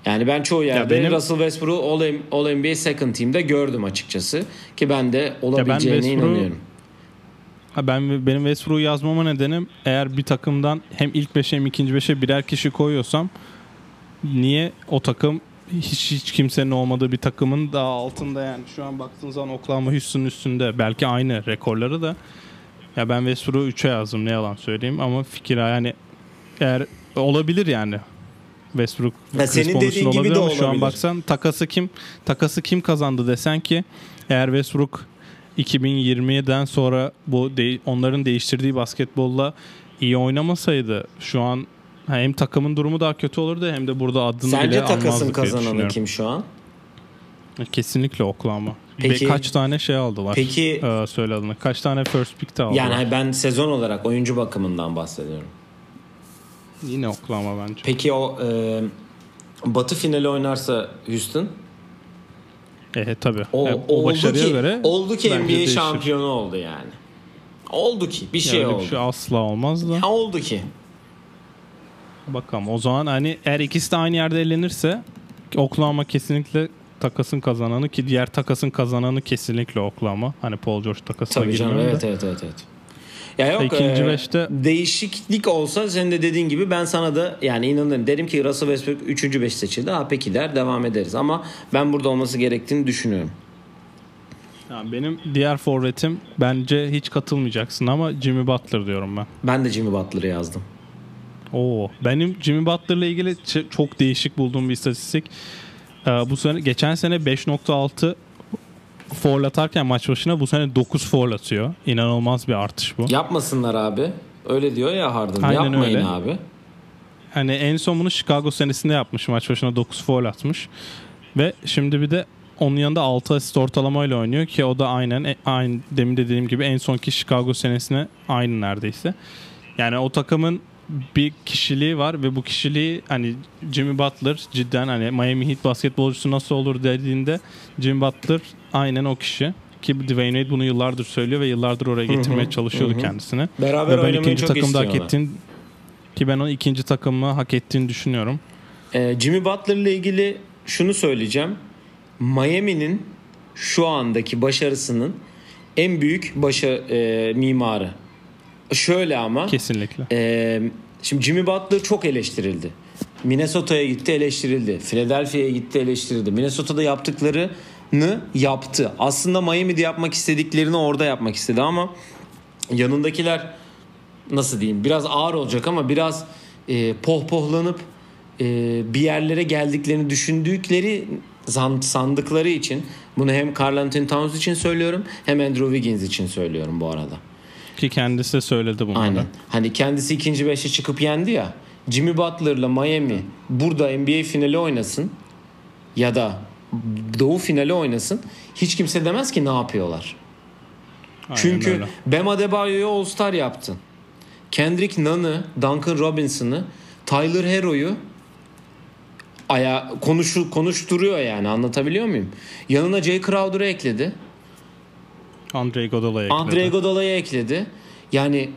Yani ben çoğu yerde benim- Russell Westbrook'u All, All NBA Second Team'de gördüm açıkçası. Ki ben de olabileceğine Westbrook'u- inanıyorum. Ha ben benim Westbrook'u yazmama nedenim eğer bir takımdan hem ilk 5'e hem ikinci 5'e birer kişi koyuyorsam niye o takım hiç, hiç kimsenin olmadığı bir takımın daha altında yani? Şu an baktığın zaman Oklahoma Houston'un üstünde. Belki aynı rekorları da. Ya ben Westbrook'u 3'e yazdım ne yalan söyleyeyim. Ama fikir yani eğer olabilir yani. Westbrook Ya senin dediğin gibi olabilir de ama şu an olabilir. baksan takası kim takası kim kazandı desen ki eğer Westbrook 2020'den sonra bu de- onların değiştirdiği basketbolla iyi oynamasaydı şu an hem takımın durumu daha kötü olurdu hem de burada adını Sence bile takasın almazdık diye kazananı kim şu an? Kesinlikle Oklahoma. Peki- Ve kaç tane şey aldılar? Peki- Ee, söyle adını. Kaç tane first pick de aldılar? Yani hani ben sezon olarak oyuncu bakımından bahsediyorum. Yine Oklahoma bence. Peki o e, Batı finali oynarsa Houston E, tabii. o, E, oldu başarıya ki göre oldu ki NBA değişir. şampiyonu oldu yani. Oldu ki bir şey öyle oldu. bir şey asla olmaz da. Ya oldu ki. Bakalım. O zaman hani eğer ikisi de aynı yerde elenirse Oklahoma kesinlikle takasın kazananı ki diğer takasın kazananı kesinlikle Oklahoma. Hani Paul George takasına Tabii canım evet evet evet evet. Ya yok İkinci e, beşte- değişiklik olsa senin de dediğin gibi ben sana da yani inanırım derim ki Russell Westbrook 3. 5 seçildi. Ha peki der devam ederiz ama ben burada olması gerektiğini düşünüyorum. Yani benim diğer forvetim bence hiç katılmayacaksın ama Jimmy Butler diyorum ben. Ben de Jimmy Butler'ı yazdım. Oo, benim Jimmy Butler'la ilgili çok değişik bulduğum bir istatistik. Ee, bu sene geçen sene 5.6 foul atarken maç başına bu sene 9 foul atıyor. İnanılmaz bir artış bu. Yapmasınlar abi. Öyle diyor ya Harden. Aynen Yapmayın öyle. abi. Hani en son bunu Chicago senesinde yapmış. Maç başına 9 foul atmış. Ve şimdi bir de onun yanında 6 asist ortalamayla oynuyor ki o da aynen e, aynı demin de dediğim gibi en sonki Chicago senesine aynı neredeyse. Yani o takımın bir kişiliği var ve bu kişiliği hani Jimmy Butler cidden hani Miami Heat basketbolcusu nasıl olur dediğinde Jimmy Butler aynen o kişi. Ki Dwayne Wade bunu yıllardır söylüyor ve yıllardır oraya getirmeye çalışıyordu hı hı. kendisini. Beraber Ve ben oynamayı ikinci çok takımda hak ettiğini ki ben o ikinci takımı hak ettiğini düşünüyorum. Ee, Jimmy Butler ile ilgili şunu söyleyeceğim. Miami'nin şu andaki başarısının en büyük başa e, mimarı. Şöyle ama Kesinlikle. e, şimdi Jimmy Butler çok eleştirildi. Minnesota'ya gitti eleştirildi. Philadelphia'ya gitti eleştirildi. Minnesota'da yaptıklarını yaptı. Aslında Miami'de yapmak istediklerini orada yapmak istedi ama yanındakiler nasıl diyeyim biraz ağır olacak ama biraz e, pohpohlanıp e, bir yerlere geldiklerini düşündükleri sandıkları için bunu hem Carl Anthony Towns için söylüyorum hem Andrew Wiggins için söylüyorum bu arada. Ki kendisi de söyledi bunları. Aynen. Hani kendisi ikinci beşe çıkıp yendi ya. Jimmy Butler'la Miami burada NBA finali oynasın ya da Doğu finali oynasın. Hiç kimse demez ki ne yapıyorlar. Aynen Çünkü öyle. Bam Adebayo'yu All-Star yaptın. Kendrick Nunn'ı, Duncan Robinson'ı, Tyler Hero'yu aya konuşu, konuşturuyor yani anlatabiliyor muyum? Yanına Jay Crowder'ı ekledi. Andre Iguodala'ya ekledi. Andre Iguodala'yı ekledi. Yani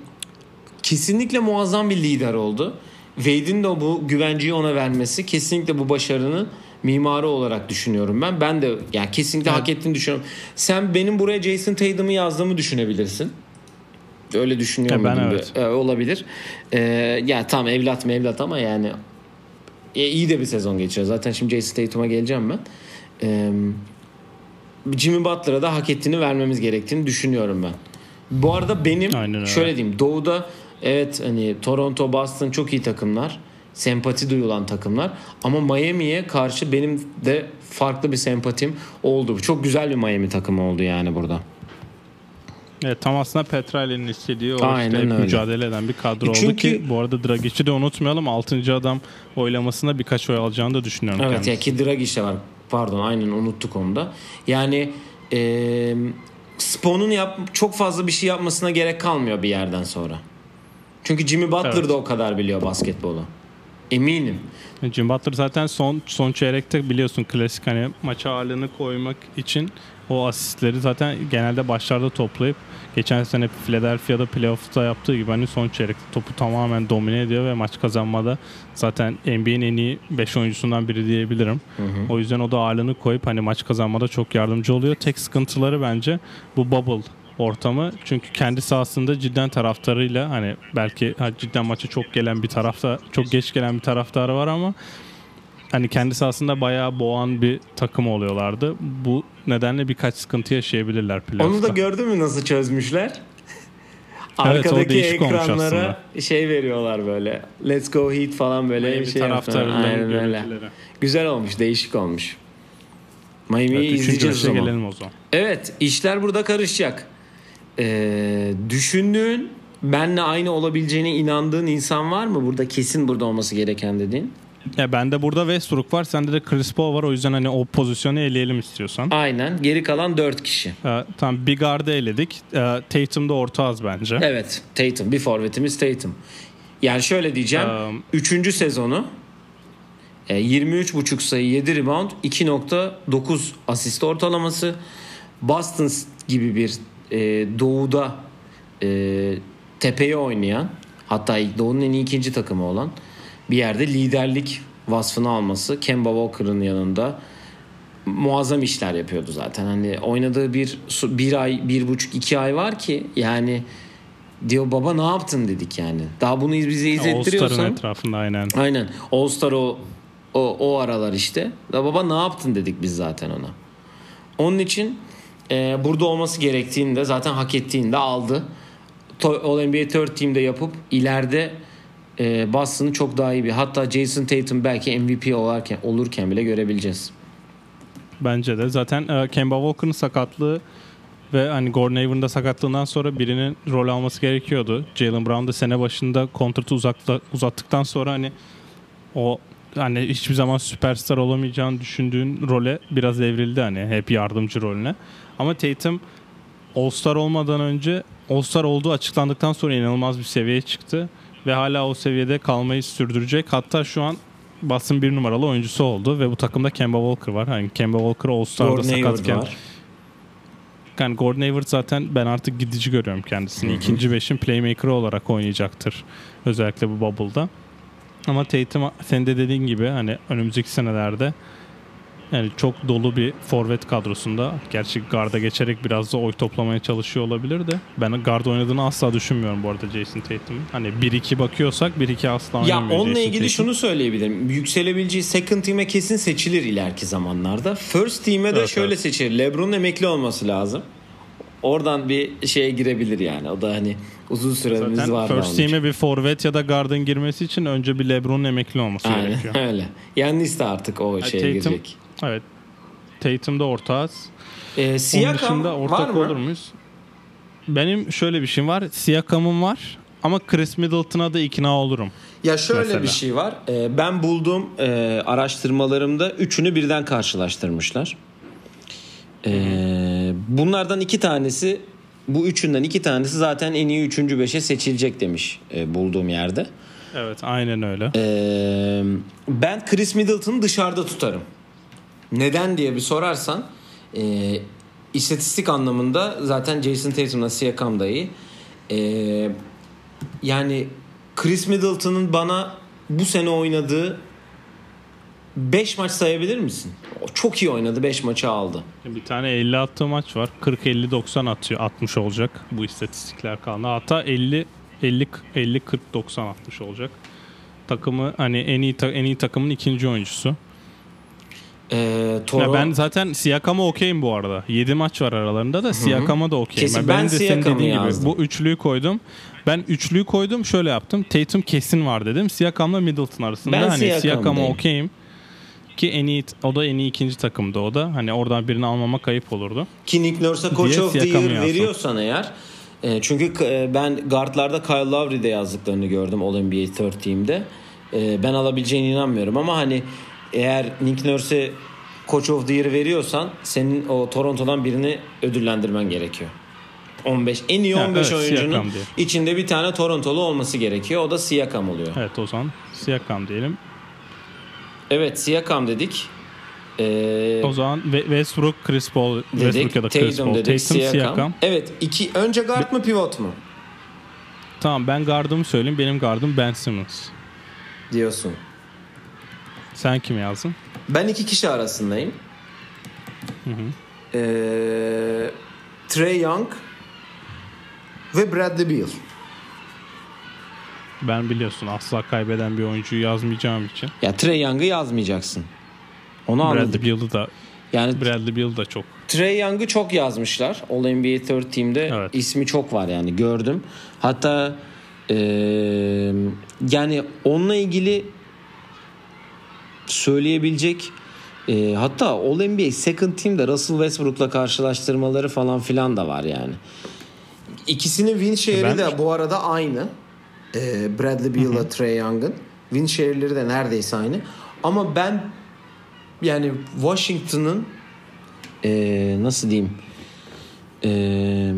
kesinlikle muazzam bir lider oldu. Wade'in de bu güvenciyi ona vermesi kesinlikle bu başarının mimarı olarak düşünüyorum ben. Ben de yani kesinlikle Evet. hak ettiğini düşünüyorum. Sen benim buraya Jason Tatum'u yazdığımı düşünebilirsin. Öyle düşünüyor Ya ben evet. Ee, olabilir. Ee, ya tam evlat mı evlat ama yani e, iyi de bir sezon geçiriyor. Zaten şimdi Jason Tatum'a geleceğim ben. Ee, Jimmy Butler'a da hak ettiğini vermemiz gerektiğini düşünüyorum ben. Bu arada benim Aynen öyle. şöyle diyeyim Doğu'da evet hani Toronto, Boston çok iyi takımlar. Sempati duyulan takımlar. Ama Miami'ye karşı benim de farklı bir sempatim oldu. Çok güzel bir Miami takımı oldu yani burada. Evet, tam aslında Petrali'nin istediği o Aynen işte öyle. mücadele eden bir kadro oldu Çünkü- ki bu arada Dragic'i de unutmayalım 6. adam oylamasında birkaç oy alacağını da düşünüyorum. Evet kendisi. ya ki Dragic de var. Pardon aynen unuttuk onu da. Yani eee Spon'un yap çok fazla bir şey yapmasına gerek kalmıyor bir yerden sonra. Çünkü Jimmy Butler Evet. da o kadar biliyor basketbolu. Eminim. Jim Butler zaten son son çeyrekte biliyorsun klasik hani maça ağırlığını koymak için o asistleri zaten genelde başlarda toplayıp geçen sene Philadelphia'da playoff'ta yaptığı gibi hani son çeyrekte topu tamamen domine ediyor ve maç kazanmada zaten NBA'nin en iyi 5 oyuncusundan biri diyebilirim. O yüzden o da ağırlığını koyup hani maç kazanmada çok yardımcı oluyor. Tek sıkıntıları bence bu bubble ortamı. Çünkü kendi sahasında cidden taraftarıyla hani belki ha, cidden maça çok gelen bir tarafta çok geç gelen bir taraftarı var ama hani kendi sahasında bayağı boğan bir takım oluyorlardı. Bu nedenle birkaç sıkıntı yaşayabilirler playoff'ta. Onu da gördün mü nasıl çözmüşler? Arkadaki olmuş ekranlara şey veriyorlar böyle. Let's go Heat falan böyle Miami şey Aynen öyle. Güzel olmuş, değişik olmuş. Miami'yi Evet, izleyeceğiz o zaman. gelelim o zaman. Evet işler burada karışacak. Ee, düşündüğün benle aynı olabileceğine inandığın insan var mı? Burada kesin burada olması gereken dediğin. Ya bende burada Westbrook var, sende de Chris Paul var. O yüzden hani o pozisyonu eleyelim istiyorsan. Aynen. Geri kalan 4 kişi. Ee, tamam Big R'da eledik. Ee, Tatum da orta az bence. Evet. Tatum. Bir forvetimiz Tatum. Yani şöyle diyeceğim. Um, Üçüncü sezonu e, 23.5 sayı 7 rebound 2.9 asist ortalaması Boston gibi bir e, doğuda e, tepeye oynayan hatta doğunun en iyi ikinci takımı olan bir yerde liderlik vasfını alması Kemba Walker'ın yanında muazzam işler yapıyordu zaten. Hani oynadığı bir bir ay, bir buçuk, iki ay var ki yani diyor baba ne yaptın dedik yani. Daha bunu bize All-Star'ın izlettiriyorsan etrafında aynen. Aynen. All Star o, o, o aralar işte. Da baba ne yaptın dedik biz zaten ona. Onun için e, burada olması gerektiğini de zaten hak ettiğini de aldı. All NBA Third Team'de yapıp ileride e, Boston'ı çok daha iyi bir hatta Jason Tatum belki MVP olarken, olurken bile görebileceğiz. Bence de. Zaten e, Kemba Walker'ın sakatlığı ve hani Gordon Hayward'ın da sakatlığından sonra birinin rol alması gerekiyordu. Jalen Brown da sene başında kontratı uzakla, uzattıktan sonra hani o hani hiçbir zaman süperstar olamayacağını düşündüğün role biraz evrildi hani hep yardımcı rolüne. Ama Tatum All-Star olmadan önce All-Star olduğu açıklandıktan sonra inanılmaz bir seviyeye çıktı ve hala o seviyede kalmayı sürdürecek. Hatta şu an Boston bir numaralı oyuncusu oldu ve bu takımda Kemba Walker var. Hani Kemba Walker All-Star'da sakatken var. yani Gordon Hayward zaten ben artık gidici görüyorum kendisini. Hı hı. İkinci beşin playmaker olarak oynayacaktır. Özellikle bu bubble'da. Ama Tatum senin de dediğin gibi hani önümüzdeki senelerde yani çok dolu bir forvet kadrosunda. Gerçi garda geçerek biraz da oy toplamaya çalışıyor olabilir de. Ben guard oynadığını asla düşünmüyorum bu arada Jason Tatum'un. Hani 1-2 bakıyorsak 1-2 asla Ya oynamıyor onunla Jason ilgili Tatum. şunu söyleyebilirim. Yükselebileceği second team'e kesin seçilir ileriki zamanlarda. First team'e de Evet, şöyle evet. seçilir. LeBron'un emekli olması lazım. Oradan bir şeye girebilir yani. O da hani uzun süremiz Zaten var. first team'e bir forvet ya da guard'ın girmesi için önce bir LeBron'un emekli olması gerekiyor. Aynen öyle. Yannis de artık o şeye Tatum- girecek. Evet. Tatum'da ortağız. Ee, Onun dışında ortak var mı? olur muyuz? Benim şöyle bir şeyim var. Siakam'ım var. Ama Chris Middleton'a da ikna olurum. Ya şöyle Mesela. bir şey var. Ee, ben bulduğum e, araştırmalarımda üçünü birden karşılaştırmışlar. Ee, bunlardan iki tanesi bu üçünden iki tanesi zaten en iyi üçüncü beşe seçilecek demiş e, bulduğum yerde. Evet aynen öyle. Ee, ben Chris Middleton'ı dışarıda tutarım. Neden diye bir sorarsan e, istatistik anlamında zaten Jason Tatum'la Siakam da iyi. E, yani Chris Middleton'ın bana bu sene oynadığı 5 maç sayabilir misin? O çok iyi oynadı 5 maçı aldı. Bir tane 50 attığı maç var. 40-50-90 atıyor. 60 olacak bu istatistikler kaldı. Hatta 50 50 50 40 90 atmış olacak. Takımı hani en iyi ta- en iyi takımın ikinci oyuncusu. Ee, Ya Toro, ben zaten Siakam'a okeyim bu arada. 7 maç var aralarında da Siakam'a da okeyim. Kesin ben benim de senin dediğin gibi yazdım. bu üçlüyü koydum. Ben üçlüyü koydum şöyle yaptım. Tatum kesin var dedim. Siakam'la Middleton arasında. Ben hani Siakam'a okeyim. Ki en iyi o da en iyi ikinci takımda o da. Hani oradan birini almama kayıp olurdu. Ki Nick Nurse'a Coach of the Year veriyorsan eğer e, çünkü e, ben guardlarda Kyle Lowry'de yazdıklarını gördüm All NBA 4 Team'de. E, ben alabileceğine inanmıyorum ama hani eğer Nick Nurse'e Coach of the Year veriyorsan senin o Toronto'dan birini ödüllendirmen gerekiyor. 15 en iyi Ya, 15 evet, oyuncunun içinde bir tane Torontolu olması gerekiyor. O da Siakam oluyor. Evet o zaman Siakam diyelim. Evet Siakam dedik. Ee, O zaman Westbrook, Chris Paul, dedik. Westbrook ya da Chris Tatum Paul. dedik. Tatum, Siakam. Siakam. Evet iki önce guard mı pivot mu Tamam ben gardımı söyleyeyim. Benim gardım Ben Simmons. diyorsun. Sen kim yazdın? Ben iki kişi arasındayım. Ee, Trey Young ve Bradley Beal. Ben biliyorsun asla kaybeden bir oyuncuyu yazmayacağım için. Ya Trey Young'ı yazmayacaksın. Onu anladım. Bradley Beal'ı da Yani Bradley Beal da çok. Trey Young'ı çok yazmışlar. All NBA 4 Team'de Evet. ismi çok var yani gördüm. Hatta eee, yani onunla ilgili söyleyebilecek eee, hatta All NBA Second Team'de Russell Westbrook'la karşılaştırmaları falan filan da var yani. İkisinin win share'i Ben- de bu arada aynı. Eee, Bradley Beal'la Trey Young'ın. Win share'leri de neredeyse aynı. Ama ben yani Washington'ın eee, nasıl diyeyim Eee,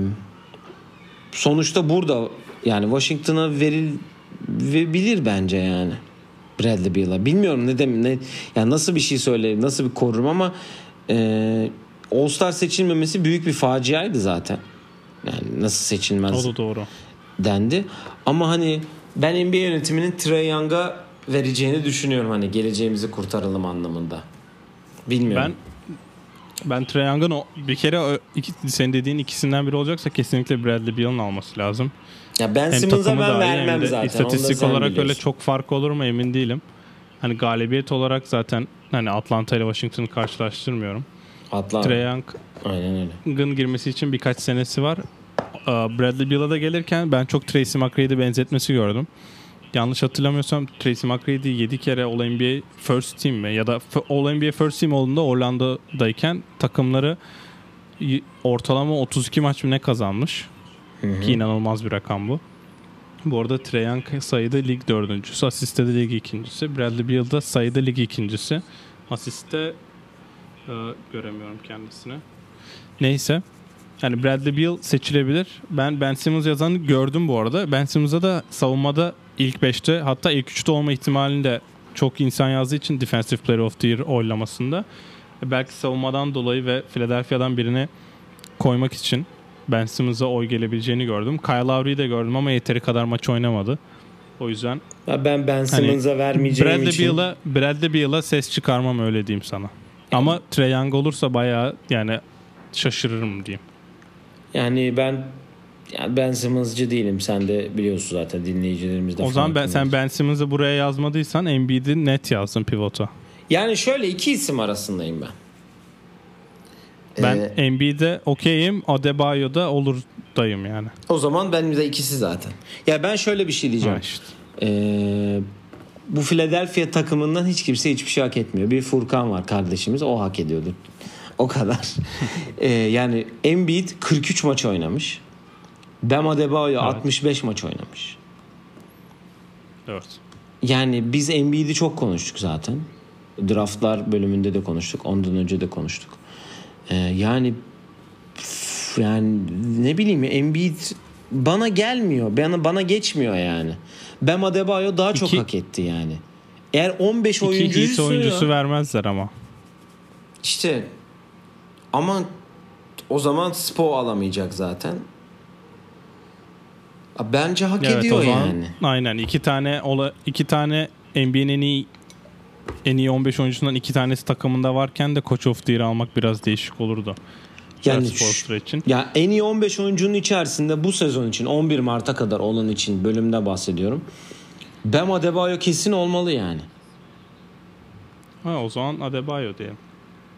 sonuçta burada yani Washington'a verilebilir bence yani Bradley Beal'a. Bilmiyorum ne dem ne yani nasıl bir şey söyleyeyim, nasıl bir korurum ama eee All-Star seçilmemesi büyük bir faciaydı zaten. Yani nasıl seçilmez O da doğru. Dendi. Ama hani ben NBA yönetiminin Trae Young'a vereceğini düşünüyorum hani geleceğimizi kurtaralım anlamında. Bilmiyorum. Ben ben Trae Young'ın o- bir kere iki, senin dediğin ikisinden biri olacaksa kesinlikle Bradley Beal'ın alması lazım. ya ben Hem Simmons'a ben vermem zaten. İstatistik olarak öyle biliyorsun. çok fark olur mu emin değilim. Hani galibiyet olarak zaten hani Atlanta ile Washington'ı karşılaştırmıyorum. Atlanta. Öyle. Young'ın girmesi için birkaç senesi var. Aa, Bradley Beal'a da gelirken ben çok Tracy McGrady'e benzetmesi gördüm. yanlış hatırlamıyorsam Tracy McGrady 7 kere All-NBA First Team mi ya da All-NBA First Team olduğunda Orlando'dayken takımları ortalama 32 maç mı ne kazanmış. Ki inanılmaz bir rakam bu. Bu arada Trae Young sayıda lig dördüncüsü, asiste de lig ikincisi. Bradley Beal da sayıda lig ikincisi. Asiste e, göremiyorum kendisini. Neyse. Yani Bradley Beal seçilebilir. Ben Ben Simmons yazanı gördüm bu arada. Ben Simmons'a da savunmada ilk 5'te hatta ilk 3'te olma ihtimalini de çok insan yazdığı için Defensive Player of the Year oylamasında. Belki savunmadan dolayı ve Philadelphia'dan birini koymak için Ben Simmons'a oy gelebileceğini gördüm. Kyle Lowry'i de gördüm ama yeteri kadar maç oynamadı. O yüzden Ya Ben Ben Simmons'a vermeyeceğim Bradley için. Beal'a Bradley Beal'a ses çıkarmam öyle diyeyim sana. Ama Trae Young olursa bayağı yani şaşırırım diyeyim. Yani ben yani ben Simmons'cı değilim. Sen de biliyorsun zaten dinleyicilerimiz de O zaman ben, sen. Ben Simmons'ı buraya yazmadıysan Embiid'i net yazdın pivota. Yani şöyle iki isim arasındayım ben. Ben Ee, Embiid'e okeyim, Adebayo'da olur dayım yani. o zaman benim de ikisi zaten. Ya ben şöyle bir şey diyeceğim. Ha işte. Ee, bu Philadelphia takımından hiç kimse hiçbir şey hak etmiyor. Bir Furkan var kardeşimiz o hak ediyordu. O kadar. Ee, yani Embiid 43 maç oynamış. Bam Adebayo Evet. 65 maç oynamış. Evet. Yani biz Embiid'i çok konuştuk zaten. Draftlar bölümünde de konuştuk. Ondan önce de konuştuk. Ee, yani yani ne bileyim ya, Embiid bana gelmiyor. Bana bana geçmiyor yani. Bam Adebayo daha çok İki- hak etti yani. Eğer 15 İki oyuncuysa Heat oyuncusu ya, vermezler ama. işte ama o zaman Spo alamayacak zaten. Bence hak Evet ediyor o zaman yani. aynen iki tane ola, iki tane NBA'nin en iyi en iyi 15 oyuncusundan iki tanesi takımında varken de Coach of the Year almak biraz değişik olurdu. Yani şu- için. Ya en iyi 15 oyuncunun içerisinde bu sezon için 11 Mart'a kadar olan için bölümde bahsediyorum. Bam Adebayo kesin olmalı yani. Ha, o zaman Adebayo diyelim.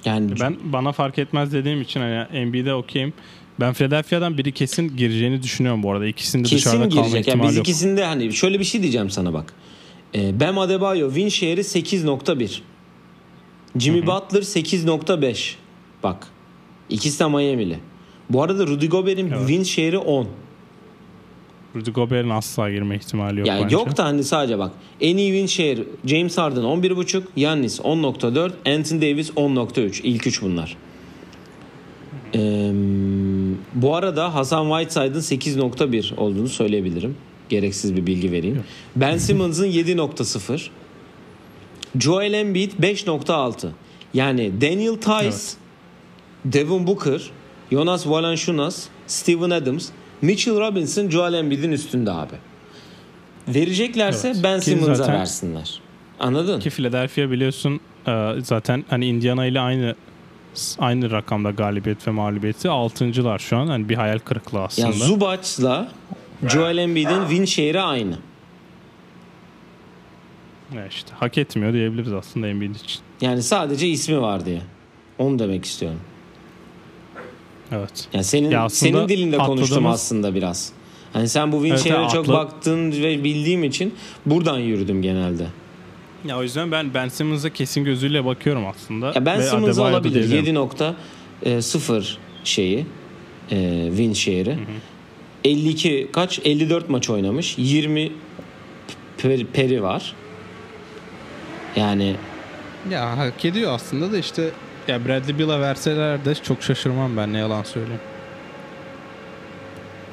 Yani Ben bana fark etmez dediğim için hani NBA'de okeyim. Ben Philadelphia'dan biri kesin gireceğini düşünüyorum bu arada. İkisinde dışarıda kesin kalma girecek. Ya ihtimali biz yok. ikisinde hani şöyle bir şey diyeceğim sana bak. Ee, Bam Adebayo win share'i 8.1. Jimmy Butler 8.5. Bak. İkisi de Miami'li. Bu arada Rudy Gobert'in Evet. win share'i 10. Rudy Gobert'in asla girme ihtimali yok Ya bence. yok da hani sadece bak. En iyi win share James Harden 11.5, Giannis 10.4, Anthony Davis 10.3. İlk üç bunlar. Ee, bu arada Hasan Whiteside'ın 8.1 olduğunu söyleyebilirim. Gereksiz bir bilgi vereyim. Ben Simmons'ın 7.0. Joel Embiid 5.6. Yani Daniel Tice, Evet. Devin Booker, Jonas Valanciunas, Steven Adams, Mitchell Robinson Joel Embiid'in üstünde abi. Vereceklerse Evet. Ben Simmons'a zaten- versinler. Anladın? Ki Philadelphia biliyorsun e, zaten hani Indiana ile aynı aynı rakamda galibiyet ve mağlubiyeti. Altıncılar şu an. Hani bir hayal kırıklığı aslında. Ya Zubac'la Joel Embiid'in win share'i aynı. Ya işte hak etmiyor diyebiliriz aslında Embiid için. Yani sadece ismi var diye. Onu demek istiyorum. Evet. Yani senin Ya senin dilinde konuştum atladığımız- aslında biraz. Hani sen bu win Evet, çok atla- baktın ve bildiğim için buradan yürüdüm genelde. Ya o yüzden ben Ben Simmons'a kesin gözüyle bakıyorum aslında. Ya ben alabilir. diyebilirim. 7.0 şeyi e, win share'i. 52 kaç? 54 maç oynamış. 20 per- peri var. Yani Ya hak ediyor aslında da işte ya Bradley Beal'a verseler de çok şaşırmam ben ne yalan söyleyeyim.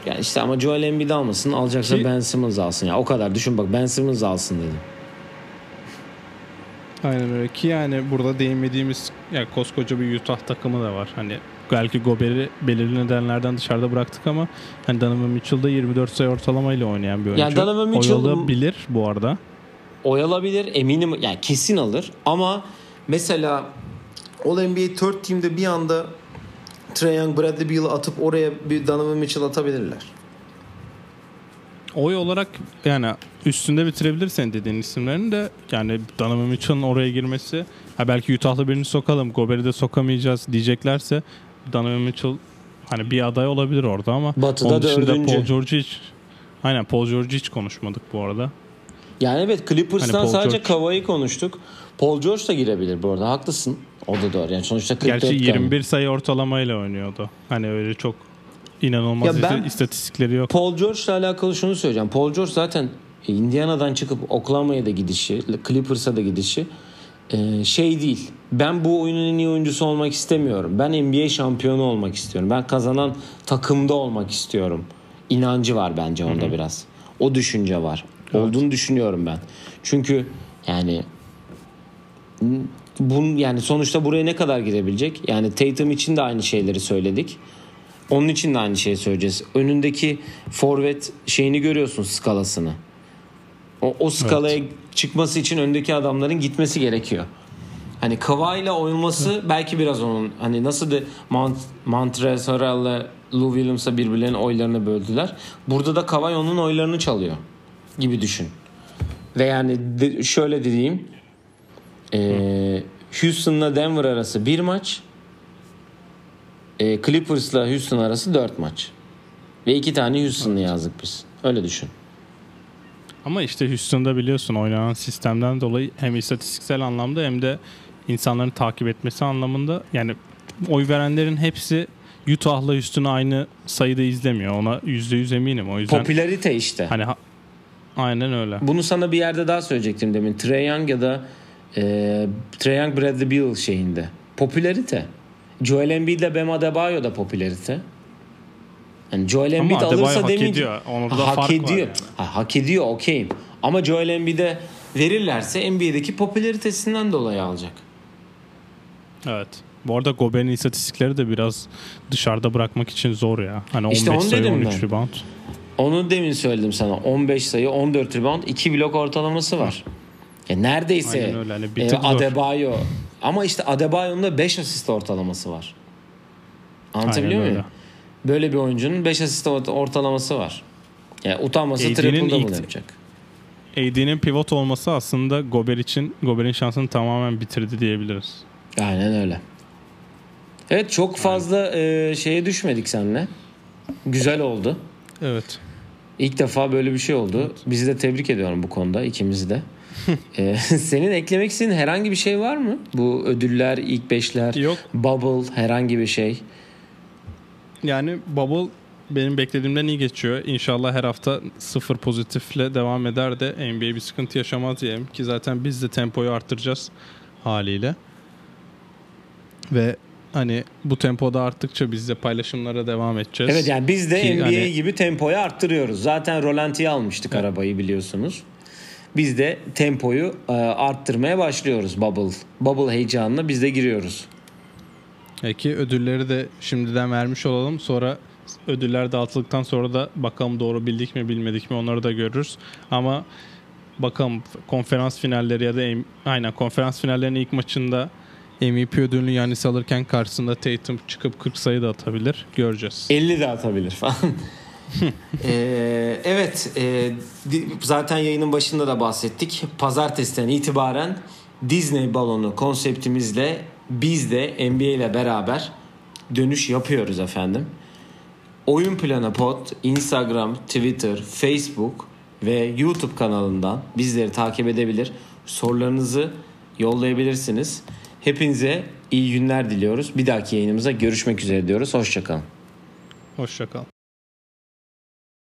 yani işte ama Joel Embiid almasın. Alacaksa Ki- Ben Simmons alsın. Ya o kadar düşün bak Ben Simmons alsın dedim. Aynen öyle ki yani burada değinmediğimiz ya koskoca bir Utah takımı da var. Hani belki Gober'i belirli nedenlerden dışarıda bıraktık ama hani Donovan Mitchell da 24 sayı ortalamayla oynayan bir oyuncu. Ya Donovan Mitchell- Oyalabilir bu arada. Oyalabilir eminim yani kesin alır ama mesela All NBA Third Team'de bir anda Trae Young, Bradley Beal'ı atıp oraya bir Donovan Mitchell atabilirler. Oy olarak yani üstünde bitirebilir senin dediğin isimlerin de yani Donovan Mitchell'ın oraya girmesi ha belki Utah'lı birini sokalım Gober'i de sokamayacağız diyeceklerse Donovan Mitchell hani bir aday olabilir orada ama Batı'da onun dışında dördüncü. Paul George'u hiç aynen Paul George'u hiç konuşmadık bu arada. Yani evet Clippers'tan Hani sadece George- Kavai'yi konuştuk. Paul George da girebilir bu arada. Haklısın. O da doğru. Yani sonuçta 44 Gerçi gram. 21 sayı ortalamayla oynuyordu. Hani öyle çok inanılmaz Ya ben- istatistikleri yok. Paul George'la alakalı şunu söyleyeceğim. Paul George zaten Indiana'dan çıkıp Oklahoma'ya da gidişi, Clippers'a da gidişi e, şey değil. Ben bu oyunun en iyi oyuncusu olmak istemiyorum. Ben NBA şampiyonu olmak istiyorum. Ben kazanan takımda olmak istiyorum. İnancı var bence onda biraz. O düşünce var. Olduğunu düşünüyorum ben. Çünkü yani bun yani sonuçta buraya ne kadar girebilecek? Yani Tatum için de aynı şeyleri söyledik. Onun için de aynı şeyi söyleyeceğiz. Önündeki forvet şeyini görüyorsun skalasını. O, o skalaya çıkması için öndeki adamların gitmesi gerekiyor. Hani Kawhi ile oynaması belki biraz onun hani nasıl da Mont Montrezl Harrell'le Lou Williams'a birbirlerinin oylarını böldüler. Burada da Kawhi onun oylarını çalıyor gibi düşün. Ve yani de- şöyle diyeyim. Ee, Houston'la Denver arası bir maç. E, Clippers'la Houston arası 4 maç. Ve iki tane Houston'lı yazdık biz. Öyle düşün. Ama işte Houston'da biliyorsun oynanan sistemden dolayı hem istatistiksel anlamda hem de insanların takip etmesi anlamında yani oy verenlerin hepsi Utah'la Houston'u aynı sayıda izlemiyor. Ona %100 eminim. O yüzden Popülarite işte. hani ha- aynen öyle. Bunu sana bir yerde daha söyleyecektim demin. Trae Young ya da e, Trae Young Bradley Beal şeyinde. Popülarite. Joel Embiid ile Bam Adebayo da popülarite. Yani Joel Embiid Ama alırsa hak demin ediyor. Ha, hak fark var ediyor. yani. Ha, hak ediyor okeyim. Ama Joel Embiid'e verirlerse NBA'deki popülaritesinden dolayı alacak. Evet. Bu arada Gobert'in istatistikleri de biraz dışarıda bırakmak için zor ya. Hani 15 İşte onu sayı dedim 13 ben. rebound. Onu demin söyledim sana. 15 sayı, 14 rebound, 2 blok ortalaması var. Ya neredeyse Aynen öyle. Hani bir e, zor. Adebayo. Ama işte Adebayo'nun da 5 asist ortalaması var. Anlatabiliyor Aynen muyum? Böyle bir oyuncunun 5 asist ort- ortalaması var. Yani utanmasa AD'nin triple double ilk- yapacak. AD'nin pivot olması aslında Gober için Gober'in şansını tamamen bitirdi diyebiliriz. Aynen öyle. Evet çok fazla e, şeye düşmedik seninle. Güzel oldu. Evet. İlk defa böyle bir şey oldu. Bizi de tebrik ediyorum bu konuda ikimizi de. Ee, senin eklemek istediğin herhangi bir şey var mı? Bu ödüller, ilk beşler, Yok. bubble herhangi bir şey. Yani Bubble benim beklediğimden iyi geçiyor. İnşallah her hafta sıfır pozitifle devam eder de NBA bir sıkıntı yaşamaz diyelim ki zaten biz de tempoyu arttıracağız haliyle. Ve hani bu tempoda arttıkça biz de paylaşımlara devam edeceğiz. Evet yani biz de Ki NBA hani- gibi tempoyu arttırıyoruz. Zaten rolantiye almıştık arabayı biliyorsunuz. Biz de tempoyu e, arttırmaya başlıyoruz bubble. Bubble heyecanına biz de giriyoruz. Peki ödülleri de şimdiden vermiş olalım. Sonra ödüller dağıtıldıktan sonra da bakalım doğru bildik mi bilmedik mi onları da görürüz. Ama bakalım konferans finalleri ya da aynen konferans finallerinin ilk maçında MVP ödülünü Yanis alırken karşısında Tatum çıkıp 40 sayı da atabilir. Göreceğiz. 50 de atabilir falan. Ee, evet e, zaten yayının başında da bahsettik. Pazartesiden itibaren Disney balonu konseptimizle biz de NBA ile beraber dönüş yapıyoruz efendim. Oyun Planı Pod Instagram, Twitter, Facebook ve YouTube kanalından bizleri takip edebilir. Sorularınızı yollayabilirsiniz. Hepinize iyi günler diliyoruz. Bir dahaki yayınımıza görüşmek üzere diyoruz. Hoşçakalın. Hoşçakal.